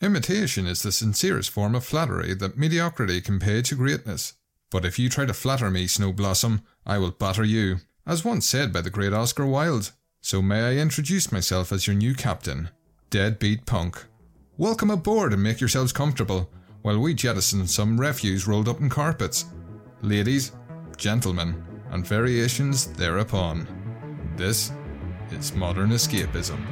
Imitation is the sincerest form of flattery that mediocrity can pay to greatness. But if you try to flatter me, Snow Blossom, I will batter you, as once said by the great Oscar Wilde. So may I introduce myself as your new captain, Deadbeat Punk. Welcome aboard and make yourselves comfortable while we jettison some refuse rolled up in carpets. Ladies, gentlemen, and variations thereupon. This is modern escapism.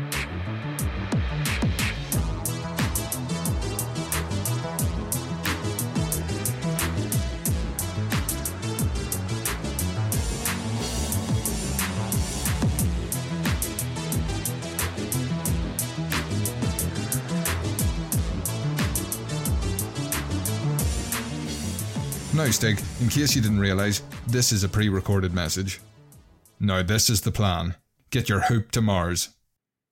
Now, Stig, in case you didn't realise, this is a pre recorded message. Now, this is the plan get your hoop to Mars.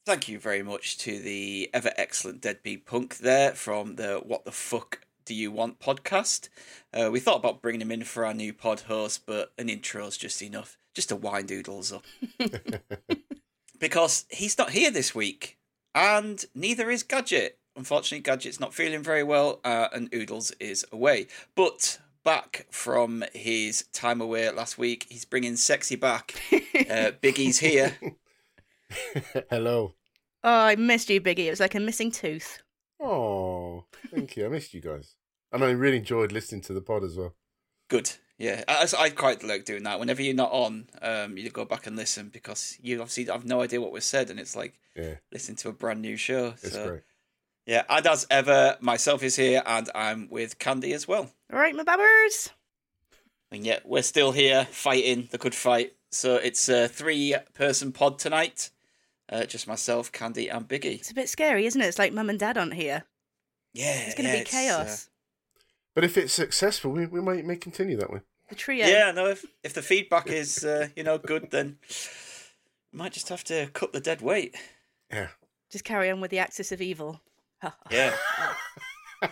Thank you very much to the ever excellent Deadbeat Punk there from the What the Fuck Do You Want podcast. Uh, we thought about bringing him in for our new pod host, but an intro's just enough, just to wind doodles up. because he's not here this week, and neither is Gadget. Unfortunately, Gadget's not feeling very well, uh, and Oodles is away. But back from his time away last week. He's bringing sexy back. Uh, Biggie's here. Hello. Oh, I missed you, Biggie. It was like a missing tooth. Oh, thank you. I missed you guys. And I really enjoyed listening to the pod as well. Good. Yeah, I, I quite like doing that. Whenever you're not on, um, you go back and listen because you obviously have no idea what was said, and it's like Yeah, listening to a brand new show. it's so, great. Yeah, and as ever, myself is here, and I'm with Candy as well. All right, my babbers. And yet we're still here fighting the good fight. So it's a three-person pod tonight. Uh, just myself, Candy, and Biggie. It's a bit scary, isn't it? It's like mum and dad aren't here. Yeah, It's going to yeah, be it's, chaos. But if it's successful, we, we might may continue that way. the trio. Uh, yeah, no. If if the feedback is uh, you know good, then we might just have to cut the dead weight. Yeah. Just carry on with the axis of evil. Yeah.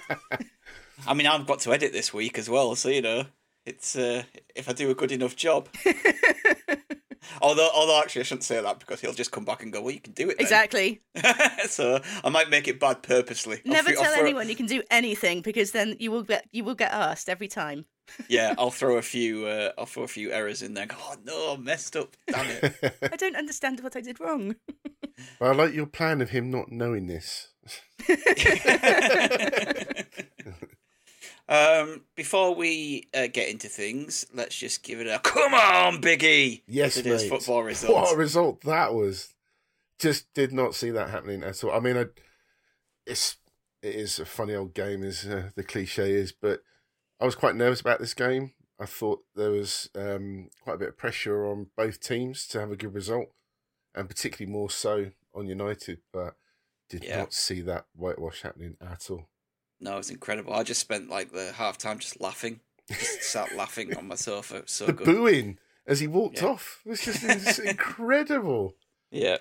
I mean, I've got to edit this week as well, so you know, it's uh, if I do a good enough job. although, although actually, I shouldn't say that because he'll just come back and go, "Well, you can do it." then." exactly. so I might make it bad purposely. I'll Never throw- I'll tell throw- anyone you can do anything because then you will get you will get asked every time. Yeah, I'll throw a few. Uh, I'll throw a few errors in there. Go, oh no, I messed up. Damn it. I don't understand what I did wrong. But I like your plan of him not knowing this. Um, before we uh, get into things, let's just give it a come on, Biggie. Yes, today's mate. football results. What a result that was! Just did not see that happening at all. I mean, I, it's it is a funny old game, as uh, the cliche is, but I was quite nervous about this game. I thought there was um, quite a bit of pressure on both teams to have a good result, and particularly more so on United. But did Yeah. not see that whitewash happening at all. No, it's incredible. I just spent like the half time just laughing, just sat laughing on my sofa. It was So the good. booing as he walked Yeah. off was just it's incredible. Yeah.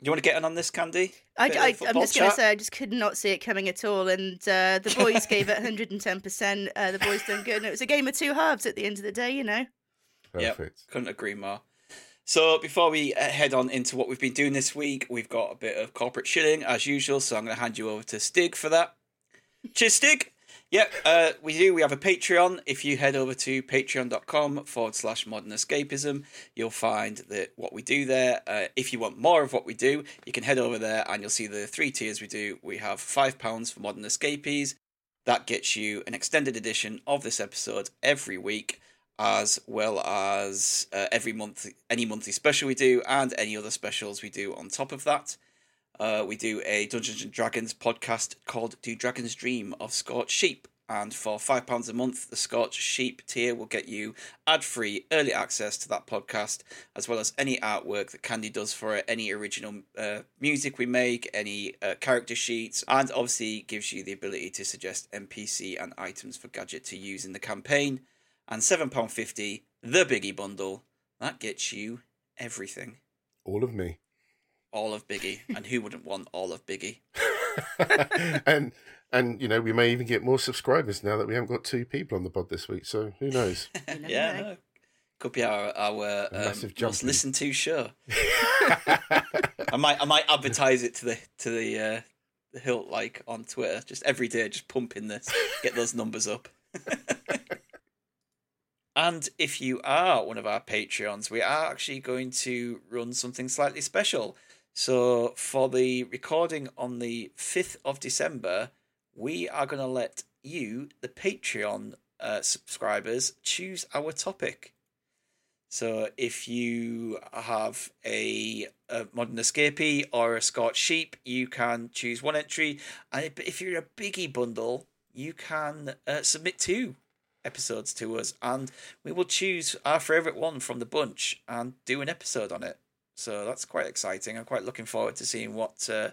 You want to get in on this, Candy? I, Bit of I, I'm just going to say I just could not see it coming at all, and uh, the boys gave it 110. percent uh, The boys done good, and it was a game of two halves at the end of the day. You know. Yep. Perfect. Couldn't agree more. So before we uh, head on into what we've been doing this week, we've got a bit of corporate shilling as usual. So I'm going to hand you over to Stig for that. Cheers, Stig. Yep, uh, we do. We have a Patreon. If you head over to patreon.com forward slash modern escapism, you'll find that what we do there. Uh, if you want more of what we do, you can head over there and you'll see the three tiers we do. We have £5 for modern escapees. That gets you an extended edition of this episode every week, as well as uh, every month, any monthly special we do, and any other specials we do on top of that. Uh, we do a Dungeons and Dragons podcast called Do Dragons Dream of Scorched Sheep. And for £5 a month, the Scorched Sheep tier will get you ad free early access to that podcast, as well as any artwork that Candy does for it, any original uh, music we make, any uh, character sheets, and obviously gives you the ability to suggest NPC and items for Gadget to use in the campaign. And £7.50, the Biggie Bundle, that gets you everything. All of me. All of Biggie. and who wouldn't want all of Biggie? and and you know we may even get more subscribers now that we haven't got two people on the pod this week. So who knows? You yeah, know. no. could be our our um, massive jump most listened to show. I might I might advertise it to the to the uh, the hilt like on Twitter. Just every day, just pumping this, get those numbers up. And if you are one of our Patreons, we are actually going to run something slightly special. So for the recording on the 5th of December, we are going to let you, the Patreon uh, subscribers, choose our topic. So if you have a, a modern escapee or a Scorched Sheep, you can choose one entry. And if you're a biggie bundle, you can uh, submit two episodes to us, and we will choose our favorite one from the bunch and do an episode on it. So that's quite exciting. I'm quite looking forward to seeing what uh,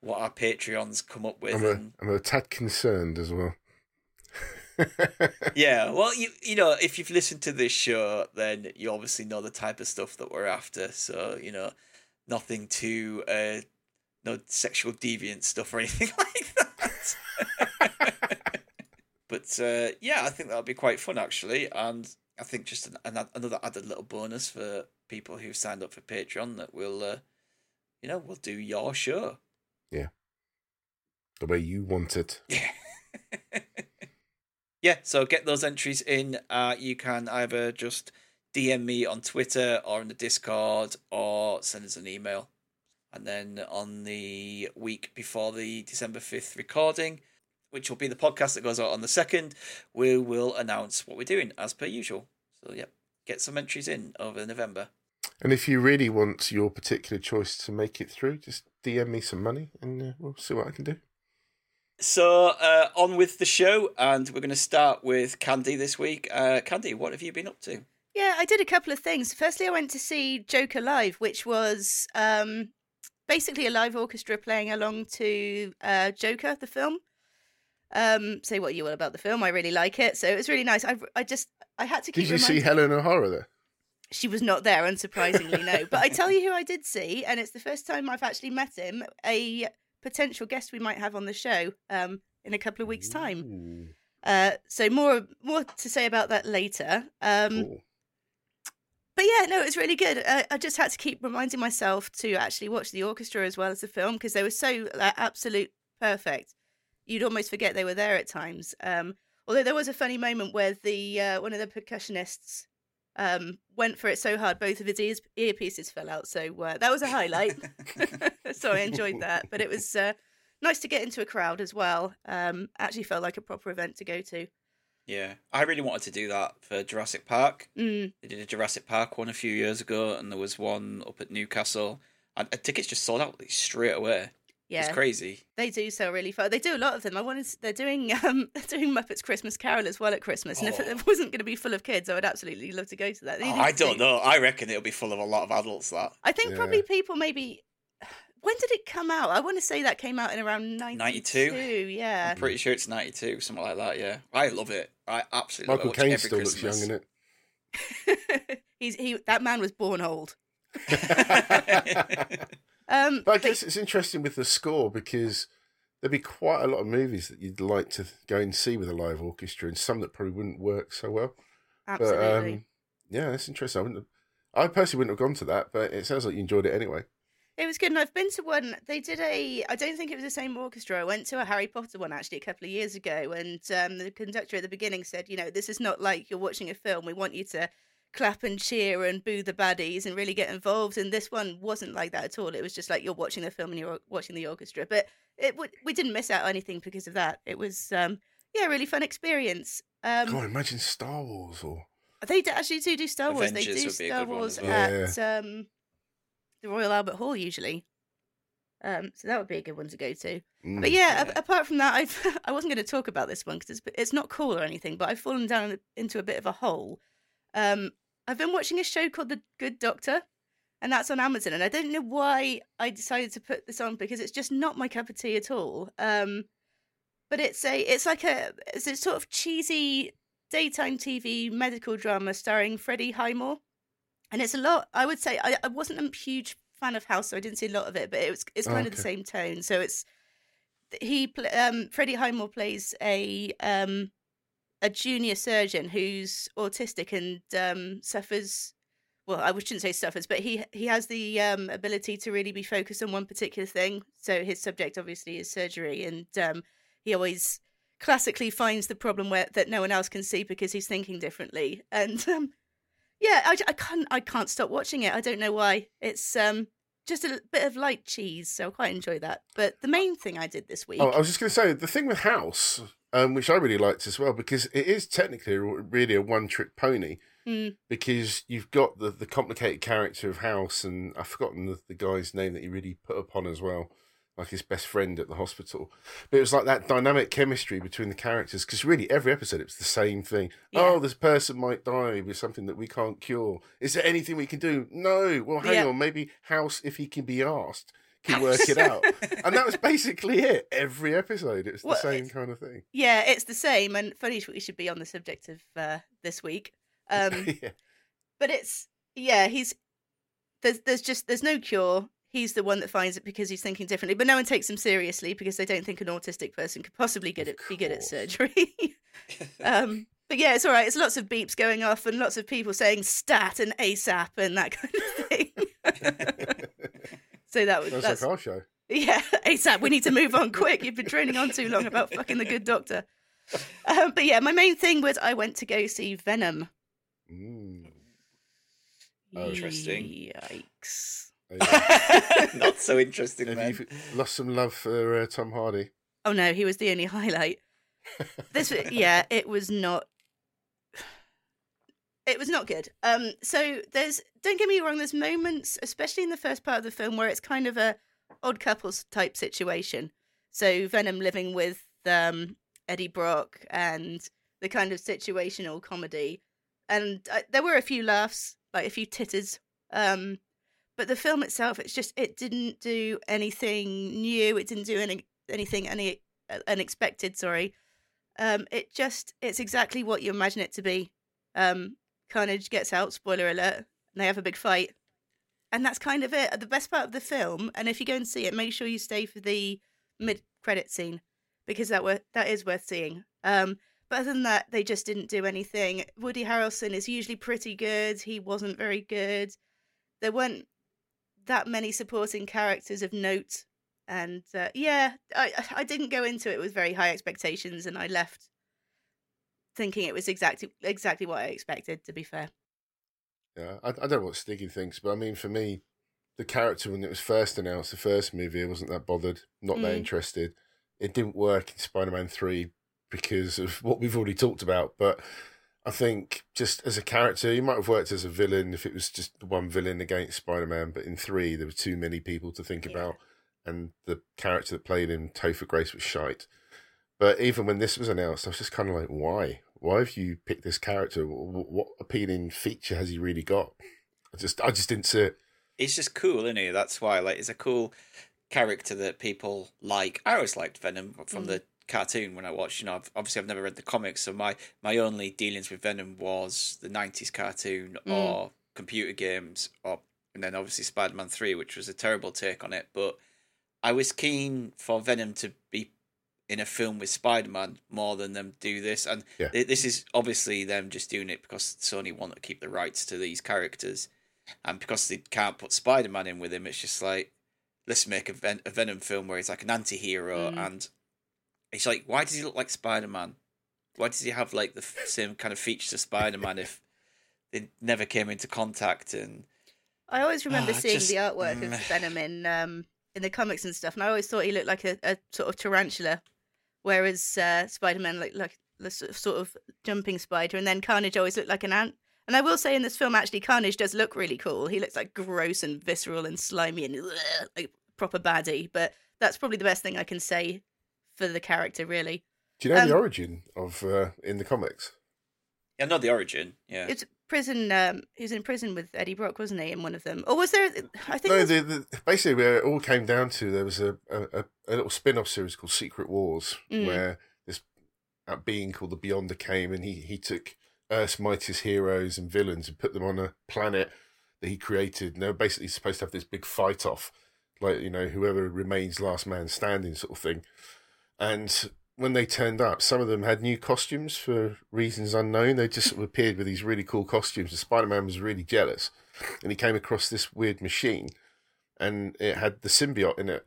what our Patreons come up with. I'm a, and- I'm a tad concerned as well. yeah, well, you you know, if you've listened to this show, then you obviously know the type of stuff that we're after. So you know, nothing too uh, no sexual deviant stuff or anything like that. But uh, yeah, I think that'll be quite fun actually, and I think just an, an, another added little bonus for people who've signed up for Patreon that will, uh, you know, we'll do your show. Yeah, the way you want it. Yeah. yeah, so get those entries in. Uh, you can either just DM me on Twitter or in the Discord or send us an email. And then on the week before the December 5th recording, which will be the podcast that goes out on the 2nd, we will announce what we're doing as per usual. So, yeah, get some entries in over November. And if you really want your particular choice to make it through, just DM me some money and uh, we'll see what I can do. So, uh, on with the show, and we're going to start with Candy this week. Uh, Candy, what have you been up to? Yeah, I did a couple of things. Firstly, I went to see Joker live, which was um, basically a live orchestra playing along to uh, Joker, the film. Um, say what you will about the film. I really like it, so it was really nice. I, I just I had to keep. Did you see Helen O'Hara there? She was not there, unsurprisingly, no. But I tell you who I did see, and it's the first time I've actually met him. A potential guest we might have on the show um, in a couple of weeks' time. Uh, so more more to say about that later. Um, cool. but yeah, no, it was really good. I, I just had to keep reminding myself to actually watch the orchestra as well as the film because they were so like, absolute perfect. You'd almost forget they were there at times. Um, although there was a funny moment where the uh, one of the percussionists um, went for it so hard both of his ears, earpieces fell out. So uh, that was a highlight. so I enjoyed that. But it was uh, nice to get into a crowd as well. Um, actually felt like a proper event to go to. Yeah, I really wanted to do that for Jurassic Park. Mm, They did a Jurassic Park one a few years ago, and there was one up at Newcastle, and uh, tickets just sold out like, straight away. Yeah. It's crazy. They do sell really far. They do a lot of them. I wanted. To, they're doing um they're doing Muppets Christmas Carol as well at Christmas. And if Oh. it wasn't going to be full of kids, I would absolutely love to go to that. Oh, I don't do- know. I reckon it'll be full of a lot of adults. That I think Yeah. probably people maybe. When did it come out? I want to say that came out in around 92. 92? Yeah. I'm pretty sure it's ninety two, something like that. Yeah, I love it. I absolutely Michael love it. I Caine still every looks young Christmas. in it. He's he that man was born old. Um But I guess it's interesting with the score because there'd be quite a lot of movies that you'd like to go and see with a live orchestra, and some that probably wouldn't work so well. absolutely. But um, yeah, that's interesting. I wouldn't. Have, I personally wouldn't have gone to that, but it sounds like you enjoyed it anyway. It was good, and I've been to one. They did a. I don't think it was the same orchestra. I went to a Harry Potter one actually a couple of years ago, and um, the conductor at the beginning said, "You know, this is not like you're watching a film. We want you to clap and cheer and boo the baddies and really get involved." And this one wasn't like that at all. It was just like you're watching the film and you're watching the orchestra. But it we didn't miss out on anything because of that. It was um, yeah, a really fun experience. Um, God, imagine Star Wars or they d- actually do do Star Wars. Avengers they do would be a Star Wars well. at um, the Royal Albert Hall usually. Um, so that would be a good one to go to. Mm. But yeah, a- apart from that, I've I wasn't going to talk about this one because it's it's not cool or anything. But I've fallen down into a bit of a hole. Um, I've been watching a show called The Good Doctor, and that's on Amazon. And I don't know why I decided to put this on because it's just not my cup of tea at all. Um, but it's a it's like a it's a sort of cheesy daytime TV medical drama starring Freddie Highmore, and it's a lot. I would say I, I wasn't a huge fan of House, so I didn't see a lot of it, but it was it's Oh, kind of the same tone. So it's he um Freddie Highmore plays a um a junior surgeon who's autistic and um suffers well, I shouldn't say suffers, but he he has the um, ability to really be focused on one particular thing. So his subject obviously is surgery, and um, he always classically finds the problem where that no one else can see because he's thinking differently. And um, yeah, I, I can't I can't stop watching it. I don't know why. It's um just a bit of light cheese, so I quite enjoy that. But the main thing I did this week. Oh, I was just going to say the thing with House, um, which I really liked as well, because it is technically really a one-trick pony. Mm. Because you've got the, the complicated character of House, and I've forgotten the, the guy's name that he really put upon as well like his best friend at the hospital. But it was like that dynamic chemistry between the characters because really every episode it was the same thing. Yeah. Oh, this person might die with something that we can't cure. Is there anything we can do? No. Well, hang Yeah. on. Maybe House, if he can be asked, can work it out. and that was basically it. Every episode, it was the same it's- kind of thing. Yeah, it's the same. And funny we should be on the subject of uh, this week. Um, yeah. but it's yeah, he's there's there's just there's no cure. He's the one that finds it because he's thinking differently, but no one takes him seriously because they don't think an autistic person could possibly Of at, be good at surgery. um, but yeah, it's all right. It's lots of beeps going off and lots of people saying stat and ASAP and that kind of thing. So that was Sounds that's like our show. yeah, ASAP. We need to move on quick. You've been droning on too long about fucking the good doctor. Um, but yeah, my main thing was I went to go see Venom. Mm. Oh, interesting. Yikes. Not so interesting, Have man. you lost some love for uh, Tom Hardy? Oh no, he was the only highlight. This, yeah, it was not. It was not good. Um, so there's don't get me wrong. There's moments, especially in the first part of the film, where it's kind of a odd couples type situation. So Venom living with um Eddie Brock and the kind of situational comedy, and uh, there were a few laughs, like a few titters. Um, but the film itself, it's just it didn't do anything new. It didn't do any anything any uh, unexpected. Sorry. Um, it just it's exactly what you imagine it to be. Um, Carnage gets out. Spoiler alert. And they have a big fight, and that's kind of it. The best part of the film. And if you go and see it, make sure you stay for the mid credit scene because that were that is worth seeing. Um, but other than that, they just didn't do anything. Woody Harrelson is usually pretty good. He wasn't very good. There weren't that many supporting characters of note, and uh, yeah, I I didn't go into it with very high expectations, and I left thinking it was exactly exactly what I expected. To be fair, Yeah, I, I don't know what Stiggy thinks, but I mean, for me, the character when it was first announced, the first movie, I wasn't that bothered, not that Mm. interested. It didn't work in Spider Man 3 because of what we've already talked about, but I think just as a character, he might have worked as a villain if it was just one villain against Spider Man, but in 3, there were too many people to think Yeah. about, and the character that played him, Topher Grace, was shite. But even when this was announced, I was just kind of like, why? Why have you picked this character? Wh- What appealing feature has he really got? I just, I just didn't see it. He's just cool, isn't he? That's why, like, it's a cool character that people like. I always liked Venom from Mm. the cartoon when I watched. You know, I've, obviously I've never read the comics, so my my only dealings with Venom was the '90s cartoon Mm. or computer games, or and then obviously Spider-Man Three, which was a terrible take on it. But I was keen for Venom to be in a film with Spider-Man more than them do this, and Yeah. thi- this is obviously them just doing it because Sony want to keep the rights to these characters, and because they can't put Spider-Man in with him, it's just like let's make a, Ven- a Venom film where he's like an anti-hero Mm. and it's like why does he look like Spider-Man? Why does he have like the f- same kind of features as Spider-Man if they never came into contact and I always remember Ah, seeing just- the artwork of mm. Venom in um in the comics and stuff, and I always thought he looked like a, a sort of tarantula, whereas uh, Spider Man looked like the sort of- jumping spider, and then Carnage always looked like an ant. And I will say in this film, actually, Carnage does look really cool. He looks like gross and visceral and slimy and ugh, like proper baddie. But that's probably the best thing I can say for the character, really. Do you know the Um, origin of uh, in the comics? yeah, not the origin, yeah. It's prison. Um, he was in prison with Eddie Brock, wasn't he? In one of them, or was there? I think. No, there's- the, the, basically where it all came down to there was a a, a, little spin-off series called Secret Wars Mm. where this being called the Beyonder came and he he took Earth's mightiest heroes and villains and put them on a planet that he created. And they were basically supposed to have this big fight off, like you know whoever remains last man standing sort of thing. And when they turned up, some of them had new costumes for reasons unknown. They just sort of appeared with these really cool costumes. And Spider Man was really jealous and he came across this weird machine, and it had the symbiote in it,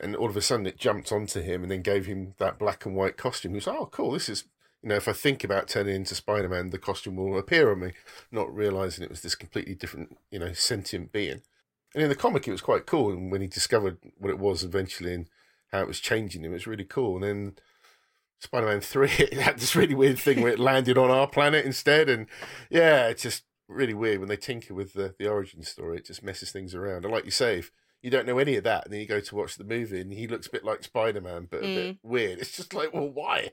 and all of a sudden it jumped onto him and then gave him that black and white costume. He was "Oh, cool! This is." You know, if I think about turning into Spider Man, the costume will appear on me, not realizing it was this completely different, you know, sentient being. And in the comic, it was quite cool. And when he discovered what it was eventually and how it was changing him, it was really cool. And then Spider Man 3, it had this really weird thing where it landed on our planet instead. And yeah, it's just really weird when they tinker with the, the origin story. It just messes things around. And like you say, if you don't know any of that, and then you go to watch the movie and he looks a bit like Spider Man, but a bit mm. weird, it's just like, well, why?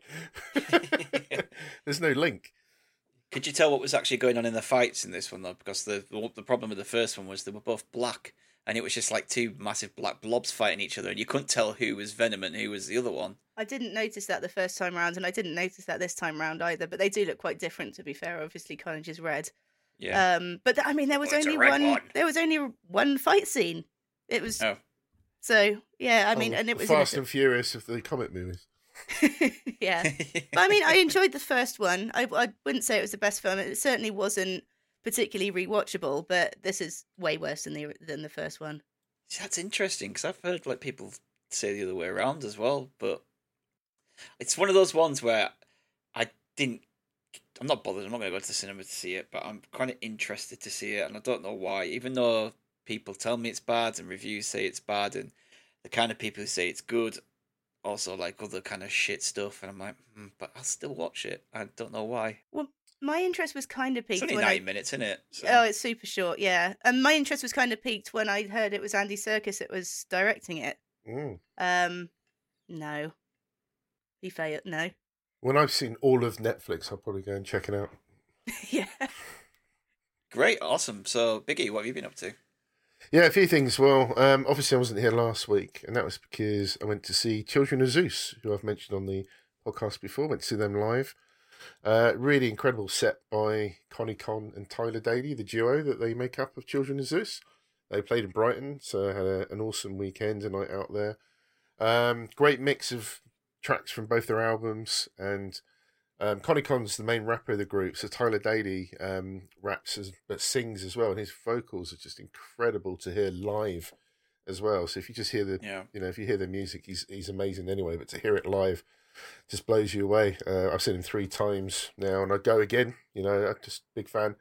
There's no link. Could you tell what was actually going on in the fights in this one though? Because the the problem with the first one was they were both black, and it was just like two massive black blobs fighting each other, and you couldn't tell who was Venom and who was the other one. I didn't notice that the first time round, and I didn't notice that this time round either. But they do look quite different, to be fair. Obviously, Carnage is red. Yeah. Um, but th- I mean, there was Well, only one. one. There was only one fight scene. It was oh. so yeah. I mean, Oh, and it was Fast and Furious of the comic movies. yeah. But I mean, I enjoyed the first one. I, I wouldn't say it was the best film. It certainly wasn't particularly rewatchable, but this is way worse than the than the first one. See, That's interesting because I've heard like people say the other way around as well, but it's one of those ones where I didn't. I'm not bothered. I'm not going to go to the cinema to see it, but I'm kind of interested to see it, and I don't know why. Even though people tell me it's bad and reviews say it's bad, and the kind of people who say it's good also like other kind of shit stuff, and I'm like, hmm, but I'll still watch it. I don't know why. My interest was kind of It's peaked only when nine I. minutes, isn't it? So, Oh, it's super short, yeah. And my interest was kind of peaked when I heard it was Andy Serkis that was directing it. Mm. Um, no, he failed. No, When I've seen all of Netflix, I'll probably go and check it out. yeah. Great, awesome. So, Biggie, what have you been up to? Yeah, a few things. Well, um, obviously, I wasn't here last week, and that was because I went to see Children of Zeus, who I've mentioned on the podcast before. Went to see them live. Uh, really incredible set by Konny Kon and Tyler Daley, the duo that they make up of Children of Zeus. They played in Brighton, so had a, an awesome weekend, a night out there. Um, great mix of tracks from both their albums, and um, Konny Kon's the main rapper of the group, so Tyler Daley um, raps as, but sings as well, and his vocals are just incredible to hear live as well. So if you just hear the, Yeah. you know, if you hear the music, he's he's amazing anyway. But to hear it live, just blows you away. Uh, I've seen him three times now, and I'd go again. You know, I'm just a big fan.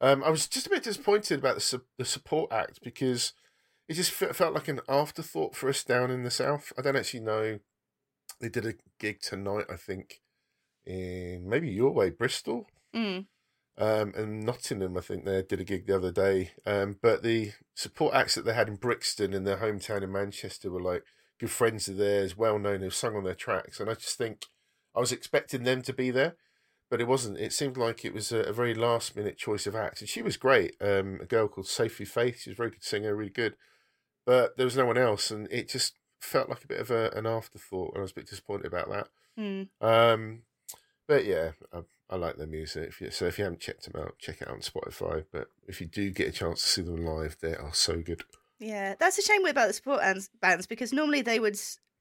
Um, I was just a bit disappointed about the su- the support act because it just fe- felt like an afterthought for us down in the south. I don't actually know. They did a gig tonight, I think, in maybe your way, Bristol, Mm. um, and Nottingham. I think they did a gig the other day. Um, but the support acts that they had in Brixton in their hometown in Manchester were like good friends of theirs, well known, who've sung on their tracks. And I just think I was expecting them to be there, but it wasn't. It seemed like it was a, a very last minute choice of acts. And she was great. Um, a girl called Sophie Faith. She's a very good singer, really good. But there was no one else, and it just felt like a bit of a, an afterthought. And I was a bit disappointed about that. Mm. Um, but yeah, I, I like their music. If you, so if you haven't checked them out, check it out on Spotify. But if you do get a chance to see them live, they are so good. Yeah, that's a shame about the support bands, because normally they would.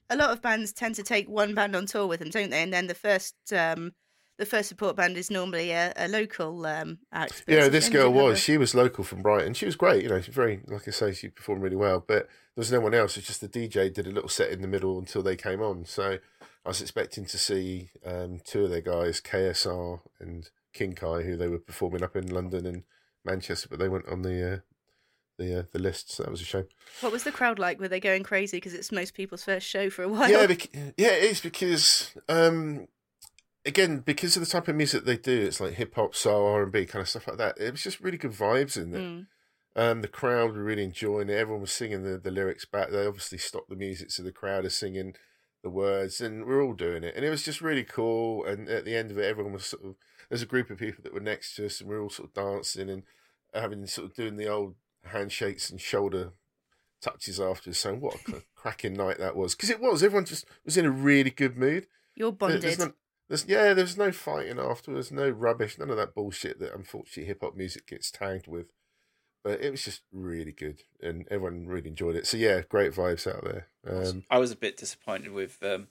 A lot of bands tend to take one band on tour with them, don't they? And then the first, um, the first support band is normally a, a local um, act. Yeah, this girl was. a- She was local from Brighton. She was great. You know, she's very, like I say, she performed really well. But there was no one else. It's just the DJ did a little set in the middle until they came on. So I was expecting to see um, two of their guys, KSR and King Kai, who they were performing up in London and Manchester, but they went on the uh, the uh, the list. So that was a shame. What was the crowd like? Were they going crazy because it's most people's first show for a while? Yeah, bec- yeah, it is because um, again because of the type of music they do, it's like hip hop, soul, R and B kind of stuff like that. It was just really good vibes in there. Mm. Um, the crowd were really enjoying it. Everyone was singing the, the lyrics back. They obviously stopped the music, so the crowd is singing the words, and we're all doing it. And it was just really cool. And at the end of it, everyone was sort of there's a group of people that were next to us, and we are all sort of dancing and having sort of doing the old handshakes and shoulder touches after. Saying what a cracking night that was, because it was. Everyone just was in a really good mood. You're There- bonded. There's no, there's, yeah, there's no fighting afterwards, no rubbish, none of that bullshit that unfortunately hip hop music gets tagged with. But it was just really good, and everyone really enjoyed it. So yeah, great vibes out there. Um, I was a bit disappointed with um,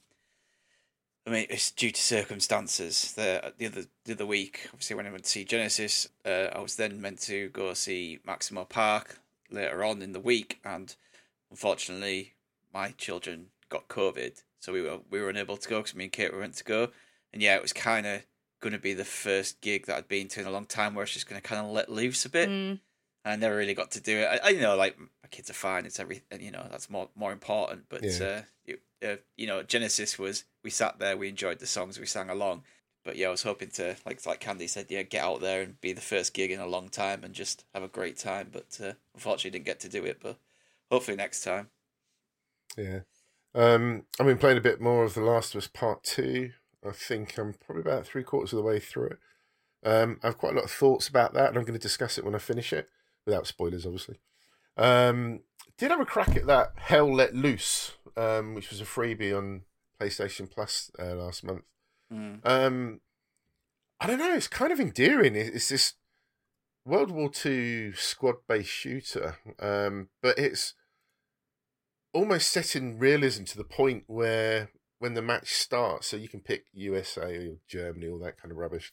I mean, it's due to circumstances. The the other the other week, obviously, when I went to see Genesis, uh, I was then meant to go see Maximo Park later on in the week, and unfortunately, my children got COVID, so we were we were unable to go because me and Kate were meant to go, and yeah, it was kind of going to be the first gig that I'd been to in a long time where it's just going to kind of let loose a bit. Mm. I never really got to do it. I, I you know like my kids are fine. It's everything. You know that's more more important. But Yeah. uh, you, uh, you know Genesis was we sat there, we enjoyed the songs, we sang along. But yeah, I was hoping to like like Candy said, yeah, get out there and be the first gig in a long time and just have a great time. But uh, unfortunately, didn't get to do it. But hopefully next time. Yeah. Um, I've been playing a bit more of The Last of Us Part 2. I think I'm probably about three quarters of the way through it. Um, I have quite a lot of thoughts about that, and I'm going to discuss it when I finish it, without spoilers, obviously. Um, did have a crack at that Hell Let Loose, um, which was a freebie on PlayStation Plus uh, last month. Mm. Um, I don't know. It's kind of endearing. It's this World War Two squad-based shooter, um, but it's almost set in realism to the point where when the match starts, so you can pick USA or Germany, all that kind of rubbish.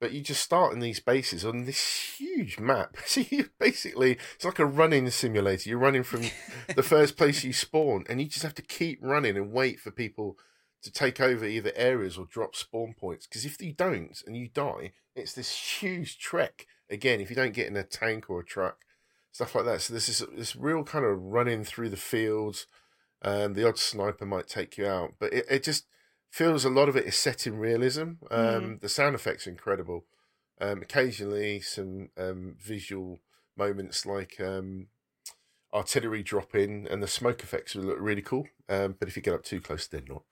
But you just start in these bases on this huge map. So you basically, it's like a running simulator. You're running from the first place you spawn, and you just have to keep running and wait for people to take over either areas or drop spawn points. Because if you don't and you die, it's this huge trek again. If you don't get in a tank or a truck, stuff like that. So this is this real kind of running through the fields. Um, the odd sniper might take you out, but it, it just feels a lot of it is set in realism. Um, The sound effects are incredible. Um, occasionally, some um, visual moments like um, artillery drop in, and the smoke effects will look really cool. Um, but if you get up too close, they're not.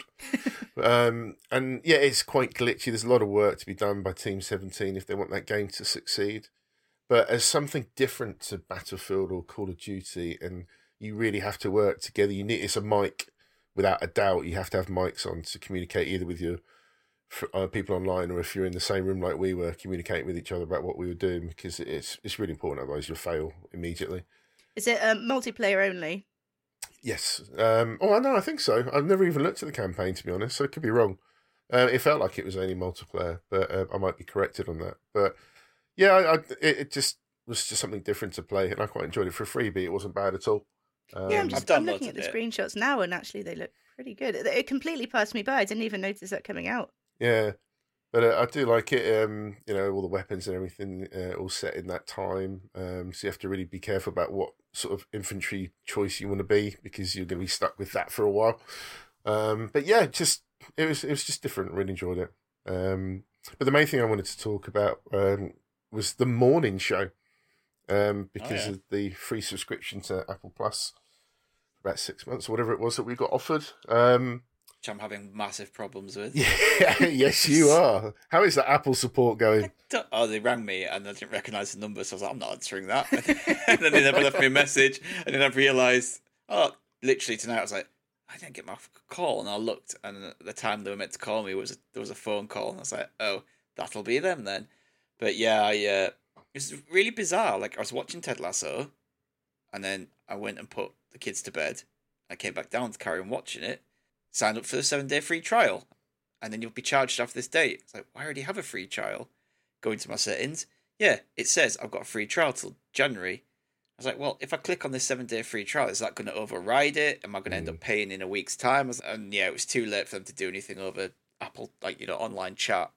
um, and yeah, it's quite glitchy. There's a lot of work to be done by Team 17 if they want that game to succeed. But as something different to Battlefield or Call of Duty, and you really have to work together. You need it's a mic without a doubt. You have to have mics on to communicate either with your uh, people online or if you're in the same room like we were, communicating with each other about what we were doing because it's it's really important. Otherwise, you'll fail immediately. Is it um, multiplayer only? Yes. Um, oh, no, I think so. I've never even looked at the campaign to be honest, so it could be wrong. Uh, it felt like it was only multiplayer, but uh, I might be corrected on that. But yeah, I, I, it, it just was just something different to play, and I quite enjoyed it for a freebie. It wasn't bad at all. Um, yeah, I'm just I'm looking at the it. screenshots now, and actually they look pretty good. It, it completely passed me by. I didn't even notice that coming out. Yeah, but uh, I do like it. Um, you know, all the weapons and everything uh, all set in that time. Um, so you have to really be careful about what sort of infantry choice you want to be because you're going to be stuck with that for a while. Um, but yeah, just it was it was just different. Really enjoyed it. Um, but the main thing I wanted to talk about um, was the morning show um, because yeah. of the free subscription to Apple Plus for about six months or whatever it was that we got offered. Um, Which I'm having massive problems with. yeah, yes, you are. How is that Apple support going? Oh, they rang me and I didn't recognise the number, so I was like, I'm not answering that. and then they never left me a message, and then I realised, oh, literally tonight I was like, I didn't get my call, and I looked, and at the time they were meant to call me was there was a phone call, and I was like, oh, that'll be them then. But yeah, I uh, it's really bizarre. Like I was watching Ted Lasso, and then I went and put the kids to bed. I came back down to carry on watching it. Signed up for the seven day free trial, and then you'll be charged after this date. It's like, why already have a free trial? Going to my settings. Yeah, it says I've got a free trial till January. I was like, well, if I click on this seven day free trial, is that going to override it? Am I going to end up mm. paying in a week's time? I And yeah, it was too late for them to do anything over Apple, like, you know, online chat.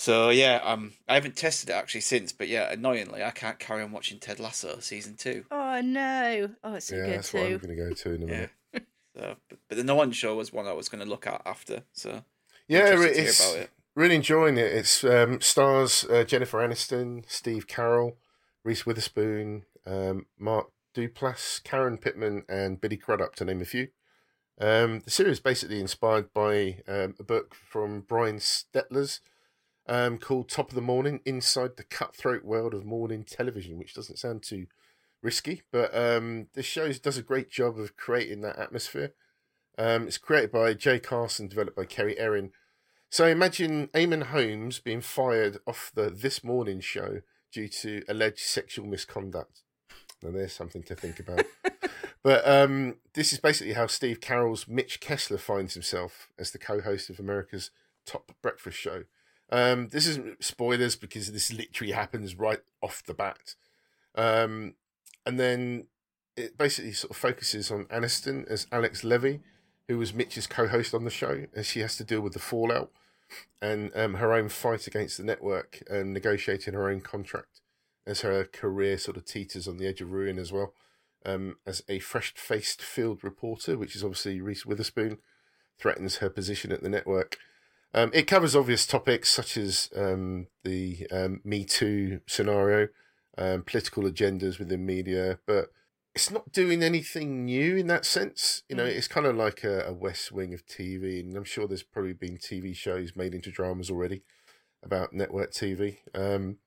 So yeah, um, I haven't tested it actually since, but yeah, annoyingly, I can't carry on watching Ted Lasso season two. Oh no! Oh, it's so yeah, good that's what I'm going to go to in a Yeah. minute. So, but, but the Morning Show was one I was going to look at after. So Yeah, interested to hear it's about it. really enjoying it. It's um, stars uh, Jennifer Aniston, Steve Carell, Reese Witherspoon, um, Mark Duplass, Karen Pittman, and Billy Crudup, to name a few. Um, the series is basically inspired by um, a book from Brian Stelter's um, called Top of the Morning Inside the Cutthroat World of Morning Television, which doesn't sound too risky, but um, this show does a great job of creating that atmosphere. Um, it's created by Jay Carson, developed by Kerry Ehrin. So imagine Eamonn Holmes being fired off the This Morning show due to alleged sexual misconduct. Now there's something to think about. But um, this is basically how Steve Carell's Mitch Kessler finds himself as the co-host of America's top breakfast show. Um, this isn't spoilers because this literally happens right off the bat. Um, and then it basically sort of focuses on Aniston as Alex Levy, who was Mitch's co-host on the show, and she has to deal with the fallout and um, her own fight against the network and negotiating her own contract as her career sort of teeters on the edge of ruin as well. Um, as a fresh-faced field reporter, which is obviously Reese Witherspoon, threatens her position at the network. Um, it covers obvious topics such as um, the um, Me Too scenario, um, political agendas within media, but it's not doing anything new in that sense. You know, Mm. it's kind of like a, a West Wing of TV, and I'm sure there's probably been TV shows made into dramas already about network TV. Um,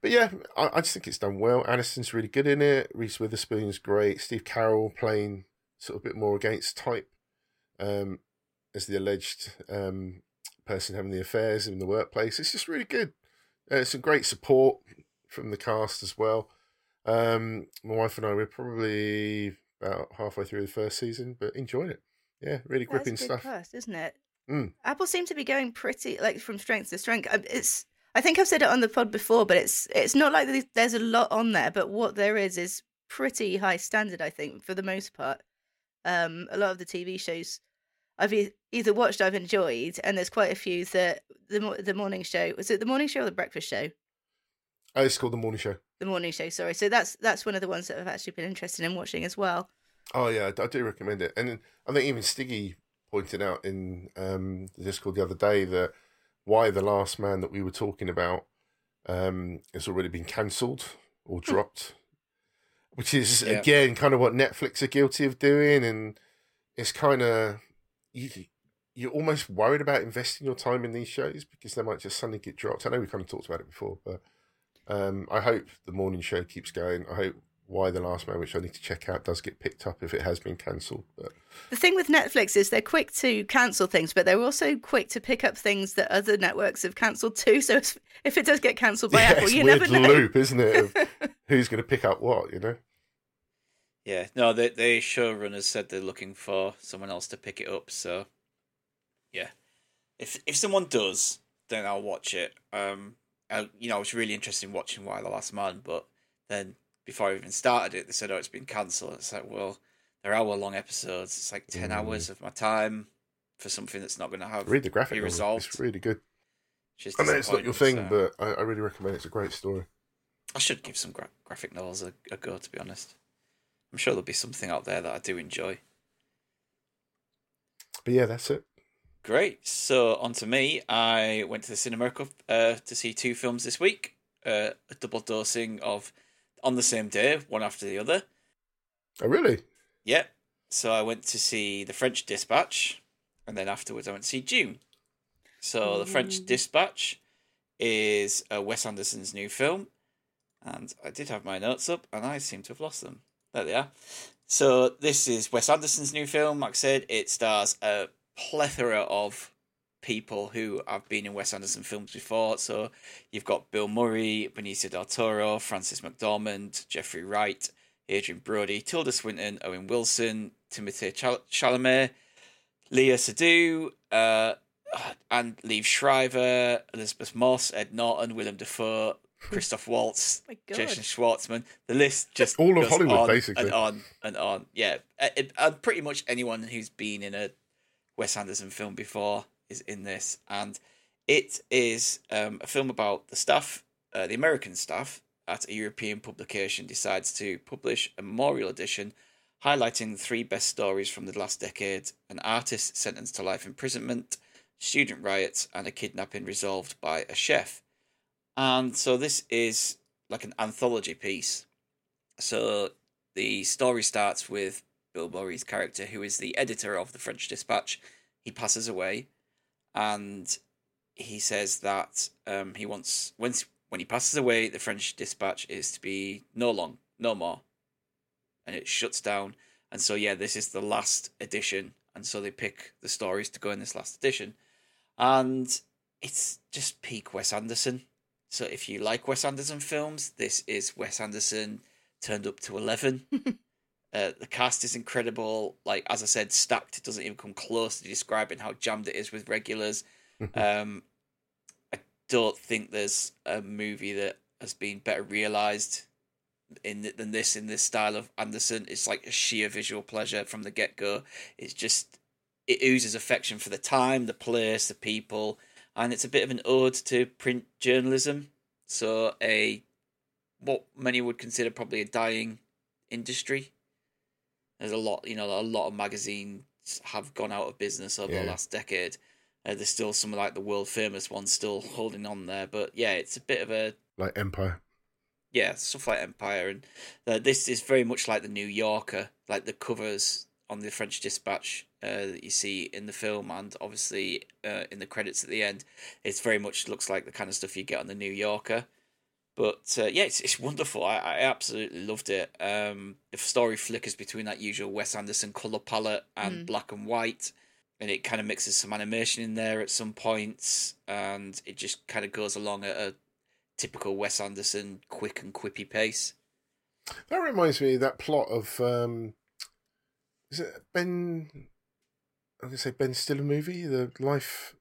but yeah, I, I just think it's done well. Aniston's really good in it. Reese Witherspoon's great. Steve Carell playing sort of a bit more against type um, as the alleged um, person having the affairs in the workplace. It's just really good. Uh, some great support from the cast as well. Um, my wife and I we're probably about halfway through the first season, but enjoying it. Yeah, really That's gripping stuff. cast, isn't it? Mm. Apple seem to be going pretty like from strength to strength. Um, It's I think I've said it on the pod before, but it's it's not like there's- there's a lot on there, but what there is is pretty high standard. I think for the most part, um, a lot of the TV shows I've e- either watched, I've enjoyed, and there's quite a few that the the morning show was it the morning show or the breakfast show? Oh, it's called The Morning Show. The morning show, sorry. So that's that's one of the ones that I've actually been interested in watching as well. Oh yeah, I I do recommend it. And I think even Stiggy pointed out in um, the Discord the other day that Y: The Last Man that we were talking about um, has already been cancelled or dropped, which is Yeah. again kind of what Netflix are guilty of doing, and it's kind of you. You're almost worried about investing your time in these shows because they might just suddenly get dropped. I know we kind of talked about it before, but um, I hope the morning show keeps going. I hope Y: The Last Man, which I need to check out, does get picked up if it has been cancelled. But The thing with Netflix is they're quick to cancel things, but they're also quick to pick up things that other networks have cancelled too. So if- it does get cancelled by yeah, Apple, you never know. loop, isn't it? Of who's going to pick up what? You know? Yeah, no, the the showrunners said they're looking for someone else to pick it up. So, yeah, if if someone does, then I'll watch it. Um, I, you know, I was really interested in watching Y: The Last Man, but then before I even started it, they said, "Oh, it's been cancelled." It's like, well, they're hour long episodes. It's like ten Mm. hours of my time for something that's not going to have. Read the graphic Be resolved. It's really good. Just I know it's not your thing, so- but I, I really recommend it. It's a great story. I should give some gra- graphic novels a, a go. To be honest, I'm sure there'll be something out there that I do enjoy. But yeah, that's it. Great. So on to me. I went to the cinema uh, to see two films this week. Uh, a double dosing of on the same day, one after the other. Oh, really? Yep. So I went to see The French Dispatch, and then afterwards I went to see Dune. So The French Dispatch is uh, Wes Anderson's new film, and I did have my notes up, and I seem to have lost them. There they are. So this is Wes Anderson's new film. Like I said, it stars a plethora of people who have been in Wes Anderson films before. So you've got Bill Murray, Benicio del Toro, Frances McDormand, Jeffrey Wright, Adrien Brody, Tilda Swinton, Owen Wilson, Timothy Chal- Chalamet, Léa Seydoux, uh, and Liev Schreiber, Elisabeth Moss, Ed Norton, Willem Dafoe, Christoph Waltz, my God. Jason Schwartzman. The list just All of goes Hollywood, on basically. and on and on. Yeah, Uh, it- and pretty much anyone who's been in a Wes Anderson film before is in this, and it is um, a film about the staff, uh, the American staff at a European publication decides to publish a memorial edition highlighting the three best stories from the last decade: an artist sentenced to life imprisonment, student riots, and a kidnapping resolved by a chef. And so this is like an anthology piece. So the story starts with Bill Murray's character, who is the editor of the French Dispatch. He passes away, and he says that um, he wants when when he passes away, the French Dispatch is to be no long, no more, and it shuts down. And so yeah, this is the last edition, and so they pick the stories to go in this last edition, and it's just peak Wes Anderson. So if you like Wes Anderson films, this is Wes Anderson turned up to eleven. Uh, the cast is incredible. Like as I said, stacked it doesn't even come close to describing how jammed it is with regulars. um, I don't think there's a movie that has been better realized in th- than this in this style of Anderson. It's like a sheer visual pleasure from the get go. It's just it oozes affection for the time, the place, the people, and it's a bit of an ode to print journalism. So a what many would consider probably a dying industry. There's a lot, you know, a lot of magazines have gone out of business over Yeah. the last decade. Uh, there's still some like the world famous ones still holding on there, but yeah, it's a bit of a like Empire. yeah, stuff like Empire, and uh, this is very much like the New Yorker, like the covers on the French Dispatch uh, that you see in the film, and obviously uh, in the credits at the end. It's very much looks like the kind of stuff you get on the New Yorker. But uh, yeah, it's it's wonderful. I, I absolutely loved it. Um, the story flickers between that usual Wes Anderson color palette and Mm. black and white, and it kind of mixes some animation in there at some points, and it just kind of goes along at a typical Wes Anderson quick and quippy pace. That reminds me of that plot of um, is it Ben? I'm gonna say Ben Stiller movie, the life.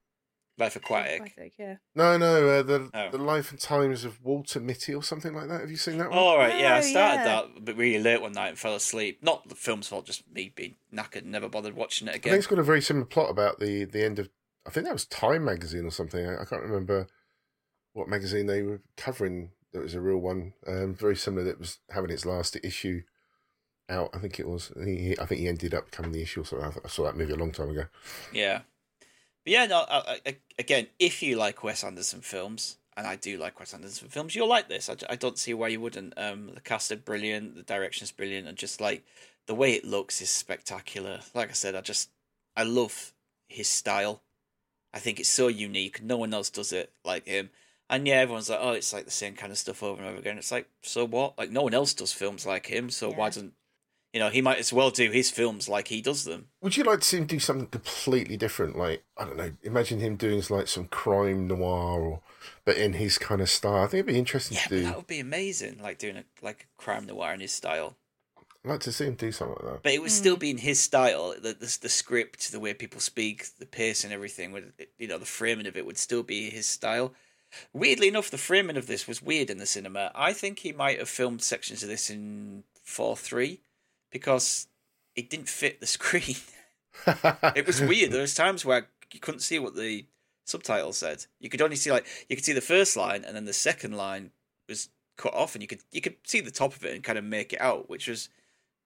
Life Aquatic. Aquatic, yeah. No, no, uh, the Oh. the life and times of Walter Mitty or something like that. Have you seen that one? All right, yeah, I Oh, started yeah. that but really late one night and fell asleep. Not the film's fault, just me being knackered and never bothered watching it again. I think again. it's got a very similar plot about the the end of. I think that was Time magazine or something. I, I can't remember what magazine they were covering. That was a real one. Um, very similar. That was having its last issue out. I think it was. He, I think he ended up becoming the issue. So I, I saw that movie a long time ago. Yeah, but yeah, no. I, I, again, if you like Wes Anderson films, and I do like Wes Anderson films, you'll like this. I, I don't see why you wouldn't. Um, the cast are brilliant, the direction's brilliant, and just like the way it looks is spectacular. Like I said, I just I love his style. I think it's so unique. No one else does it like him. And yeah, everyone's like, oh, it's like the same kind of stuff over and over again. It's like, so what? Like, no one else does films like him, so why Yeah. doesn't, you know, he might as well do his films like he does them. Would you like to see him do something completely different? Like I don't know. Imagine him doing like some crime noir, or but in his kind of style. I think it'd be interesting Yeah, to do. that would be amazing, like doing a like a crime noir in his style. I'd like to see him do something like that. But it would still be in hmm. his style. The, the the script, the way people speak, the pace, and everything. Would you know the framing of it would still be his style. Weirdly enough, the framing of this was weird in the cinema. I think he might have filmed sections of this in four three because it didn't fit the screen. it was weird. There was times where you couldn't see what the subtitle said. You could only see like you could see the first line, and then the second line was cut off, and you could you could see the top of it and kind of make it out, which was